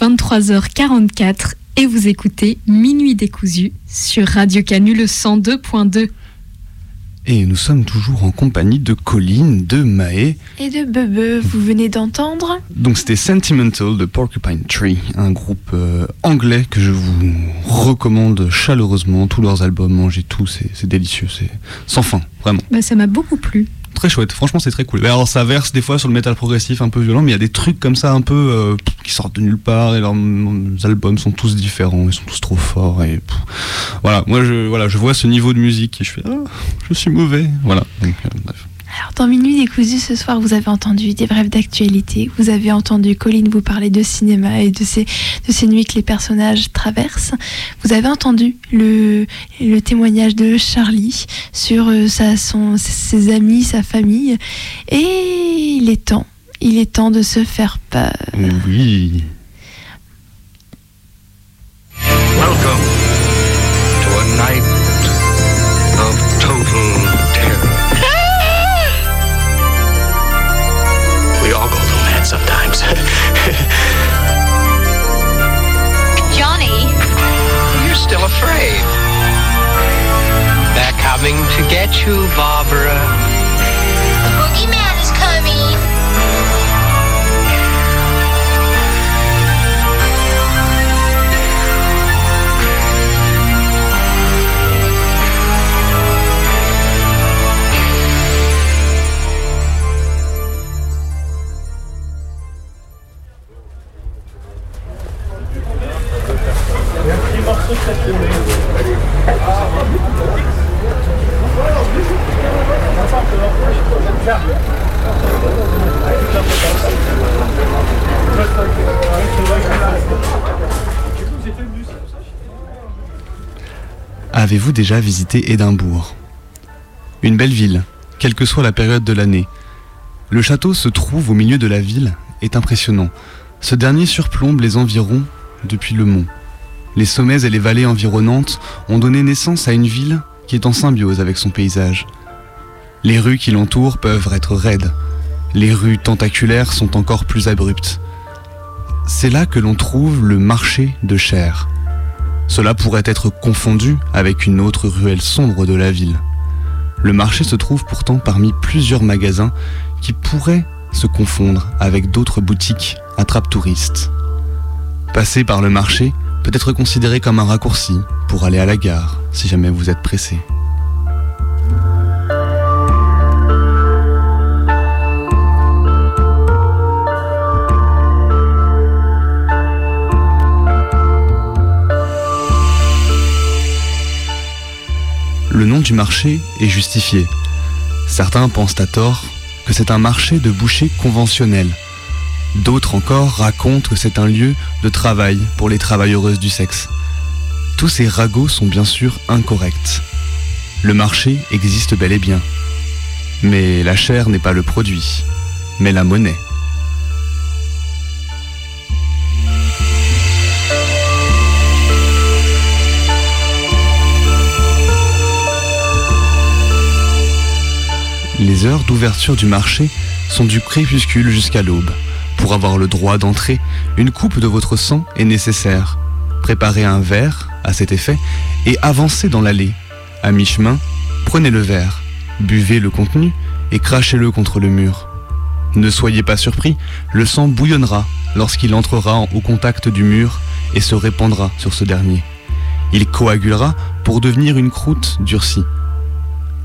23h44 et vous écoutez Minuit décousu sur Radio Canu le 102.2. Et nous sommes toujours en compagnie de Colline, de Maë. Et de Bebe, vous venez d'entendre Donc c'était Sentimental de Porcupine Tree, un groupe euh, anglais que je vous recommande chaleureusement. Tous leurs albums, mangez tout, c'est c'est délicieux, c'est sans fin, vraiment. Bah, ça m'a beaucoup plu. Très chouette, franchement c'est très cool. Mais alors ça verse des fois sur le métal progressif un peu violent, mais il y a des trucs comme ça un peu euh, qui sortent de nulle part et leurs albums sont tous différents, ils sont tous trop forts et voilà. Moi je voilà, je vois ce niveau de musique et je fais ah, je suis mauvais. Voilà. Euh. Alors, dans Minuit décousu, ce soir, vous avez entendu des brèves d'actualité. Vous avez entendu Colline vous parler de cinéma et de ces, de ces nuits que les personnages traversent. Vous avez entendu le, le témoignage de Charlie sur euh, sa, son, ses amis, sa famille. Et il est temps, il est temps de se faire peur. Oui. Welcome to a night of total terror. we all go a little mad sometimes. Johnny, You're still afraid. They're coming to get you, Barbara. Avez-vous déjà visité Édimbourg? Une belle ville, quelle que soit la période de l'année. Le château se trouve au milieu de la ville, est impressionnant. Ce dernier surplombe les environs depuis le mont. Les sommets et les vallées environnantes ont donné naissance à une ville qui est en symbiose avec son paysage. Les rues qui l'entourent peuvent être raides. Les rues tentaculaires sont encore plus abruptes. C'est là que l'on trouve le marché de Cher. Cela pourrait être confondu avec une autre ruelle sombre de la ville. Le marché se trouve pourtant parmi plusieurs magasins qui pourraient se confondre avec d'autres boutiques attrape-touristes. Passer par le marché peut être considéré comme un raccourci pour aller à la gare si jamais vous êtes pressé. Marché est justifié. Certains pensent à tort que c'est un marché de boucher conventionnel. D'autres encore racontent que c'est un lieu de travail pour les travailleuses du sexe. Tous ces ragots sont bien sûr incorrects. Le marché existe bel et bien. Mais la chair n'est pas le produit, mais la monnaie. Les heures d'ouverture du marché sont du crépuscule jusqu'à l'aube. Pour avoir le droit d'entrer, une coupe de votre sang est nécessaire. Préparez un verre à cet effet et avancez dans l'allée. À mi-chemin, prenez le verre, buvez le contenu et crachez-le contre le mur. Ne soyez pas surpris, le sang bouillonnera lorsqu'il entrera en- au contact du mur et se répandra sur ce dernier. Il coagulera pour devenir une croûte durcie.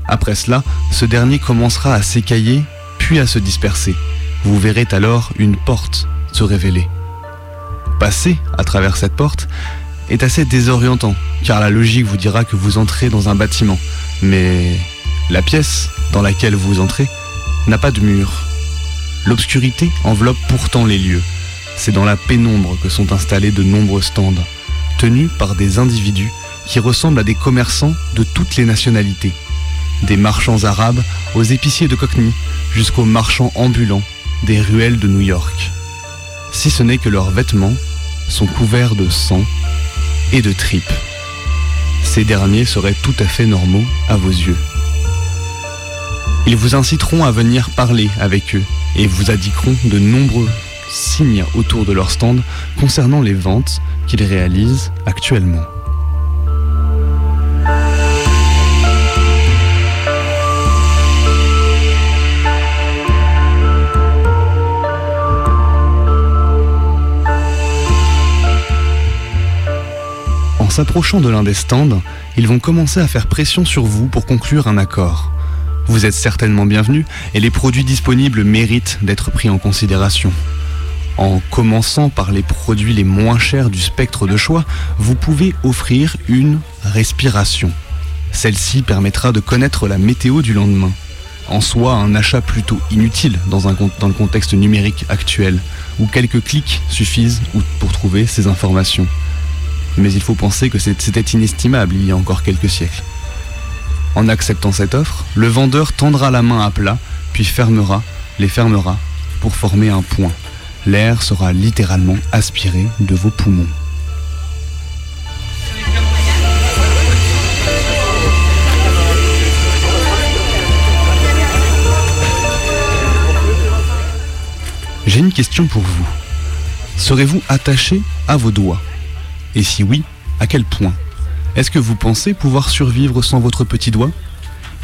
Après cela, ce dernier commencera à s'écailler, puis à se disperser. Vous verrez alors une porte se révéler. Passer à travers cette porte est assez désorientant, car la logique vous dira que vous entrez dans un bâtiment. Mais la pièce dans laquelle vous entrez n'a pas de mur. L'obscurité enveloppe pourtant les lieux. C'est dans la pénombre que sont installés de nombreux stands, tenus par des individus qui ressemblent à des commerçants de toutes les nationalités des marchands arabes aux épiciers de Cockney jusqu'aux marchands ambulants des ruelles de New York. Si ce n'est que leurs vêtements sont couverts de sang et de tripes. Ces derniers seraient tout à fait normaux à vos yeux. Ils vous inciteront à venir parler avec eux et vous indiqueront de nombreux signent autour de leur stand concernant les ventes qu'ils réalisent actuellement. En s'approchant de l'un des stands, ils vont commencer à faire pression sur vous pour conclure un accord. Vous êtes certainement bienvenu et les produits disponibles méritent d'être pris en considération. En commençant par les produits les moins chers du spectre de choix, vous pouvez offrir une respiration. Celle-ci permettra de connaître la météo du lendemain. En soi, un achat plutôt inutile dans, dans le contexte numérique actuel, où quelques clics suffisent pour trouver ces informations. Mais il faut penser que c'était inestimable il y a encore quelques siècles. En acceptant cette offre, le vendeur tendra la main à plat, puis fermera, les fermera, pour former un point. L'air sera littéralement aspiré de vos poumons. J'ai une question pour vous. Serez-vous attaché à vos doigts? Et si oui, à quel point Est-ce que vous pensez pouvoir survivre sans votre petit doigt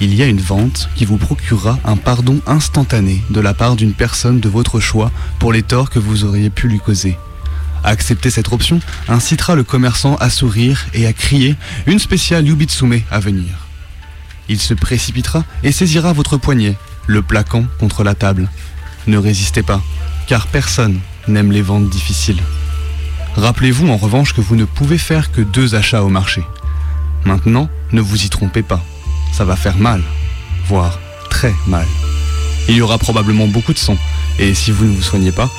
Il y a une vente qui vous procurera un pardon instantané de la part d'une personne de votre choix pour les torts que vous auriez pu lui causer. Accepter cette option incitera le commerçant à sourire et à crier une spéciale Yubitsume à venir. Il se précipitera et saisira votre poignet, le plaquant contre la table. Ne résistez pas, car personne n'aime les ventes difficiles. Rappelez-vous en revanche que vous ne pouvez faire que deux achats au marché. Maintenant, ne vous y trompez pas. Ça va faire mal, voire très mal. Il y aura probablement beaucoup de sang, et si vous ne vous soignez pas,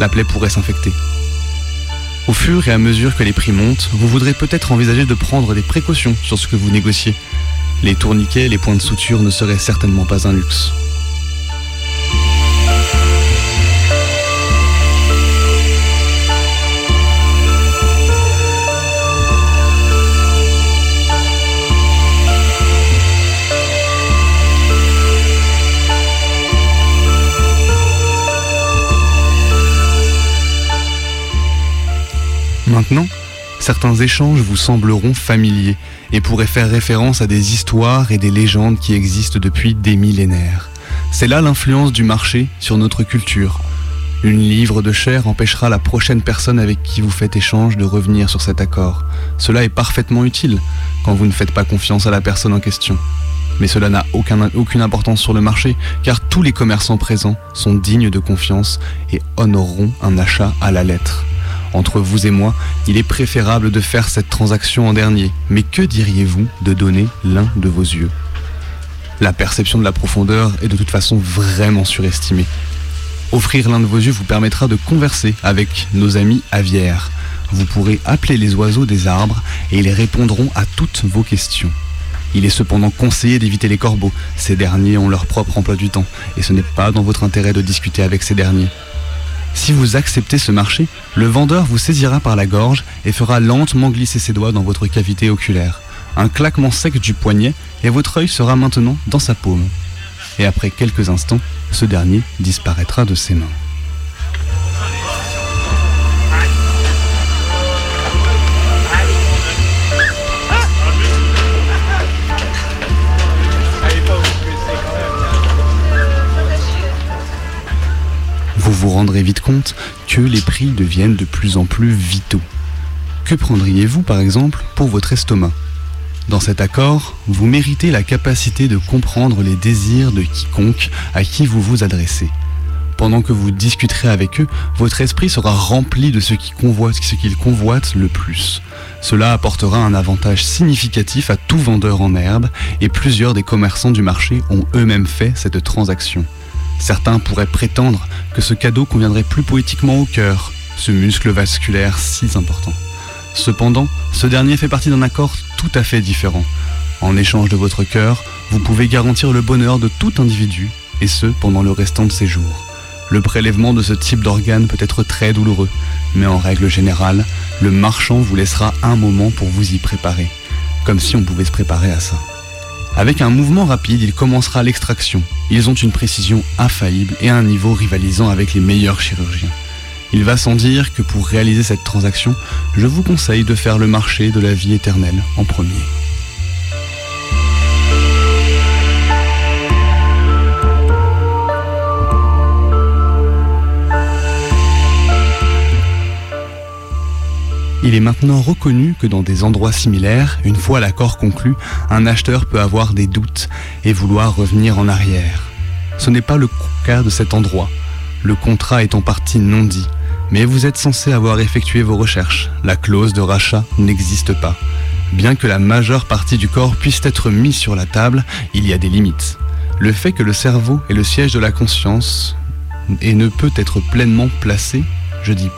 la plaie pourrait s'infecter. Au fur et à mesure que les prix montent, vous voudrez peut-être envisager de prendre des précautions sur ce que vous négociez. Les tourniquets et les points de suture ne seraient certainement pas un luxe. Maintenant, certains échanges vous sembleront familiers et pourraient faire référence à des histoires et des légendes qui existent depuis des millénaires. C'est là l'influence du marché sur notre culture. Une livre de chair empêchera la prochaine personne avec qui vous faites échange de revenir sur cet accord. Cela est parfaitement utile quand vous ne faites pas confiance à la personne en question. Mais cela n'a aucune importance sur le marché car tous les commerçants présents sont dignes de confiance et honoreront un achat à la lettre. Entre vous et moi, il est préférable de faire cette transaction en dernier. Mais que diriez-vous de donner l'un de vos yeux? La perception de la profondeur est de toute façon vraiment surestimée. Offrir l'un de vos yeux vous permettra de converser avec nos amis aviaires. Vous pourrez appeler les oiseaux des arbres et ils répondront à toutes vos questions. Il est cependant conseillé d'éviter les corbeaux. Ces derniers ont leur propre emploi du temps et ce n'est pas dans votre intérêt de discuter avec ces derniers. Si vous acceptez ce marché, le vendeur vous saisira par la gorge et fera lentement glisser ses doigts dans votre cavité oculaire. Un claquement sec du poignet et votre œil sera maintenant dans sa paume. Et après quelques instants, ce dernier disparaîtra de ses mains. Vous vous rendrez vite compte que les prix deviennent de plus en plus vitaux. Que prendriez-vous par exemple pour votre estomac? Dans cet accord, vous méritez la capacité de comprendre les désirs de quiconque à qui vous vous adressez. Pendant que vous discuterez avec eux, votre esprit sera rempli de ce qu'ils convoitent, ce qu'ils convoitent le plus. Cela apportera un avantage significatif à tout vendeur en herbe et plusieurs des commerçants du marché ont eux-mêmes fait cette transaction. Certains pourraient prétendre que ce cadeau conviendrait plus poétiquement au cœur, ce muscle vasculaire si important. Cependant, ce dernier fait partie d'un accord tout à fait différent. En échange de votre cœur, vous pouvez garantir le bonheur de tout individu, et ce pendant le restant de ses jours. Le prélèvement de ce type d'organe peut être très douloureux, mais en règle générale, le marchand vous laissera un moment pour vous y préparer, comme si on pouvait se préparer à ça. Avec un mouvement rapide, il commencera l'extraction. Ils ont une précision infaillible et un niveau rivalisant avec les meilleurs chirurgiens. Il va sans dire que pour réaliser cette transaction, je vous conseille de faire le marché de la vie éternelle en premier. Il est maintenant reconnu que dans des endroits similaires, une fois l'accord conclu, un acheteur peut avoir des doutes et vouloir revenir en arrière. Ce n'est pas le cas de cet endroit, le contrat est en partie non dit, mais vous êtes censé avoir effectué vos recherches. La clause de rachat n'existe pas. Bien que la majeure partie du corps puisse être mise sur la table, il y a des limites. Le fait que le cerveau est le siège de la conscience et ne peut être pleinement placé, je dis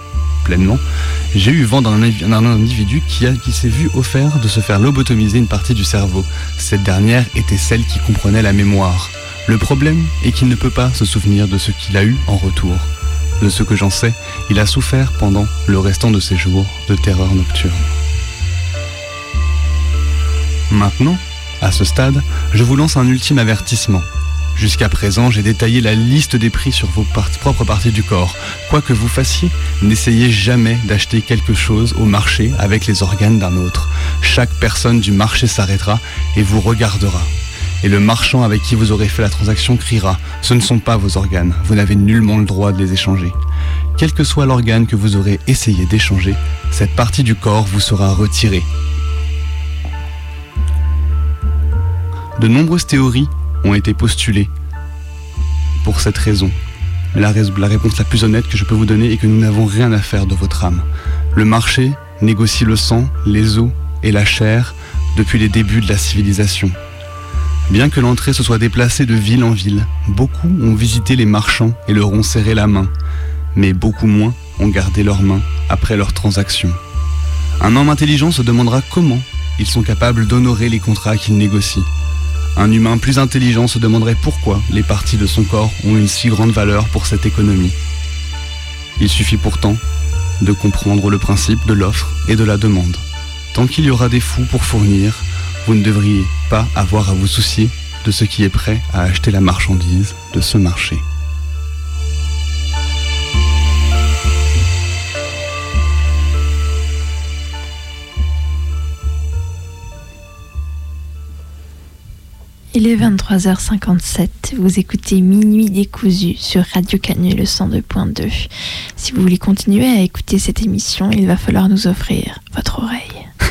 pleinement, j'ai eu vent d'un individu qui, qui s'est vu offert de se faire lobotomiser une partie du cerveau. Cette dernière était celle qui comprenait la mémoire. Le problème est qu'il ne peut pas se souvenir de ce qu'il a eu en retour. De ce que j'en sais, il a souffert pendant le restant de ses jours de terreur nocturne. Maintenant, à ce stade, je vous lance un ultime avertissement. Jusqu'à présent, j'ai détaillé la liste des prix sur vos propres parties du corps. Quoi que vous fassiez, n'essayez jamais d'acheter quelque chose au marché avec les organes d'un autre. Chaque personne du marché s'arrêtera et vous regardera. Et le marchand avec qui vous aurez fait la transaction criera ⁇ Ce ne sont pas vos organes, vous n'avez nullement le droit de les échanger. Quel que soit l'organe que vous aurez essayé d'échanger, cette partie du corps vous sera retirée. De nombreuses théories ont été postulées pour cette raison. La, réponse la plus honnête que je peux vous donner est que nous n'avons rien à faire de votre âme. Le marché négocie le sang, les os et la chair depuis les débuts de la civilisation. Bien que l'entrée se soit déplacée de ville en ville, beaucoup ont visité les marchands et leur ont serré la main, mais beaucoup moins ont gardé leurs mains après leur transaction. Un homme intelligent se demandera comment ils sont capables d'honorer les contrats qu'ils négocient. Un humain plus intelligent se demanderait pourquoi les parties de son corps ont une si grande valeur pour cette économie. Il suffit pourtant de comprendre le principe de l'offre et de la demande. Tant qu'il y aura des fous pour fournir, vous ne devriez pas avoir à vous soucier de ce qui est prêt à acheter la marchandise de ce marché. Il est 23h57, vous écoutez Minuit décousu sur Radio Canu le 102.2. Si vous voulez continuer à écouter cette émission, il va falloir nous offrir votre oreille.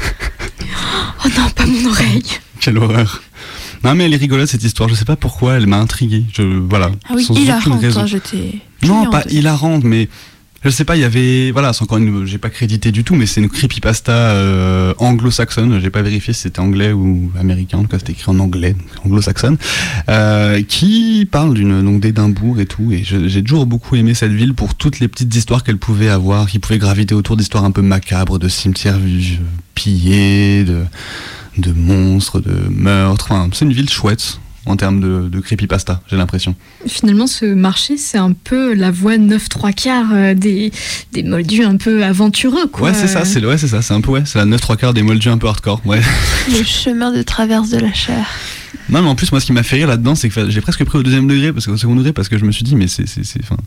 Oh non, pas mon oreille. Quelle horreur. Non mais elle est rigolote cette histoire, je sais pas pourquoi, elle m'a intrigué. Je, voilà. Ah oui, sans il a aucune raison. toi, je t'ai... Non, pas hilarante, mais je sais pas, il y avait. Voilà, c'est encore une. J'ai pas crédité du tout, mais c'est une creepypasta euh, anglo-saxonne. J'ai pas vérifié si c'était anglais ou américain, en tout cas c'était écrit en anglais, anglo-saxonne, euh, qui parle d'une donc d'Édimbourg et tout. Et j'ai toujours beaucoup aimé cette ville pour toutes les petites histoires qu'elle pouvait avoir, qui pouvaient graviter autour d'histoires un peu macabres, de cimetières pillés, de, de monstres, de meurtres. Enfin, c'est une ville chouette en termes de, de creepypasta, j'ai l'impression. Finalement, ce marché, c'est un peu la voie 9 3 quarts euh, des, des moldus un peu aventureux, quoi. Ouais, c'est ça, c'est le- ouais, c'est ça, c'est un peu ouais, c'est la 9 3 quarts des moldus un peu hardcore. Ouais. Le chemin de traverse de la chair. Non, mais en plus, moi, ce qui m'a fait rire là-dedans, c'est que j'ai presque pris au deuxième degré, parce qu'au second degré, parce que je me suis dit, mais c'est, c'est, c'est- enfin,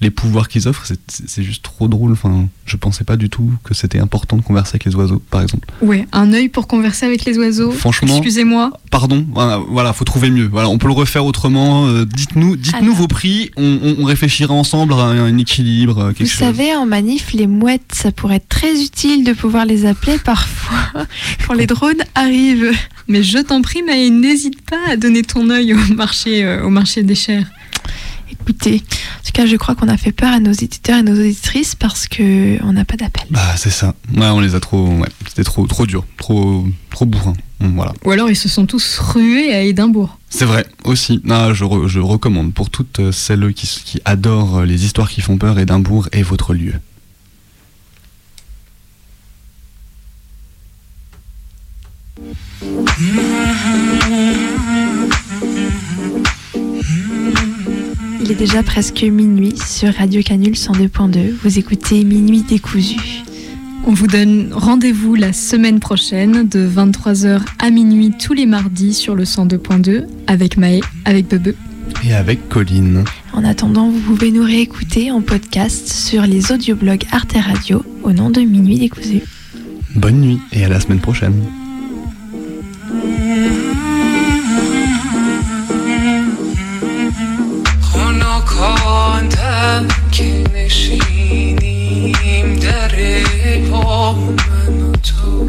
les pouvoirs qu'ils offrent, c'est, juste trop drôle. Enfin, je pensais pas du tout que c'était important de converser avec les oiseaux, par exemple. Ouais, un œil pour converser avec les oiseaux. Franchement. Excusez-moi. Pardon, voilà, voilà, faut trouver mieux. Voilà, on peut le refaire autrement. euh, dites-nous, dites-nous vos prix. On, on- on réfléchira ensemble à un, équilibre, euh, Vous chose. savez, en manif, les mouettes, ça pourrait être très utile de pouvoir les appeler parfois quand les drones arrivent. Mais je t'en prie, mais n'hésite pas à donner ton œil au marché, euh, au marché des chairs. Écoutez, en tout cas, je crois qu'on a fait peur à nos éditeurs et nos auditrices parce que on n'a pas d'appel. Bah, c'est ça. Ouais, on les a trop. Ouais, c'était trop, trop dur, trop, trop bourrin. Voilà. Ou alors ils se sont tous rués à Édimbourg. C'est vrai, aussi. Non, je, re- je recommande pour toutes celles qui, qui adorent les histoires qui font peur, Édimbourg est votre lieu. Il est déjà presque minuit sur Radio Canule 102.2. Vous écoutez Minuit décousu. On vous donne rendez-vous la semaine prochaine de 23h à minuit tous les mardis sur le 102.2 avec Maë, avec Bebe. Et avec Colline. En attendant, vous pouvez nous réécouter en podcast sur les audioblogs Arte Radio au nom de Minuit décousu. Bonne nuit et à la semaine prochaine. خنکاندم که نشینیم در پا من و تو.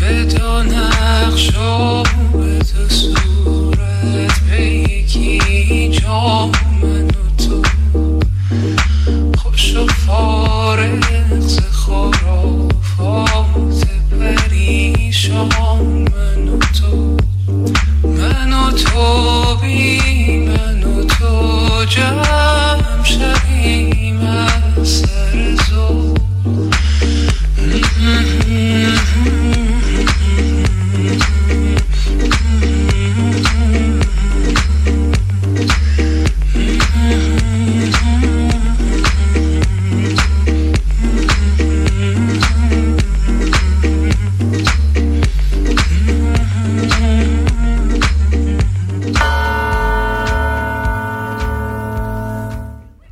به و به دو صورت به یکی جا من و تو. خوش و فارغ ز پریشان من و تو. من و تو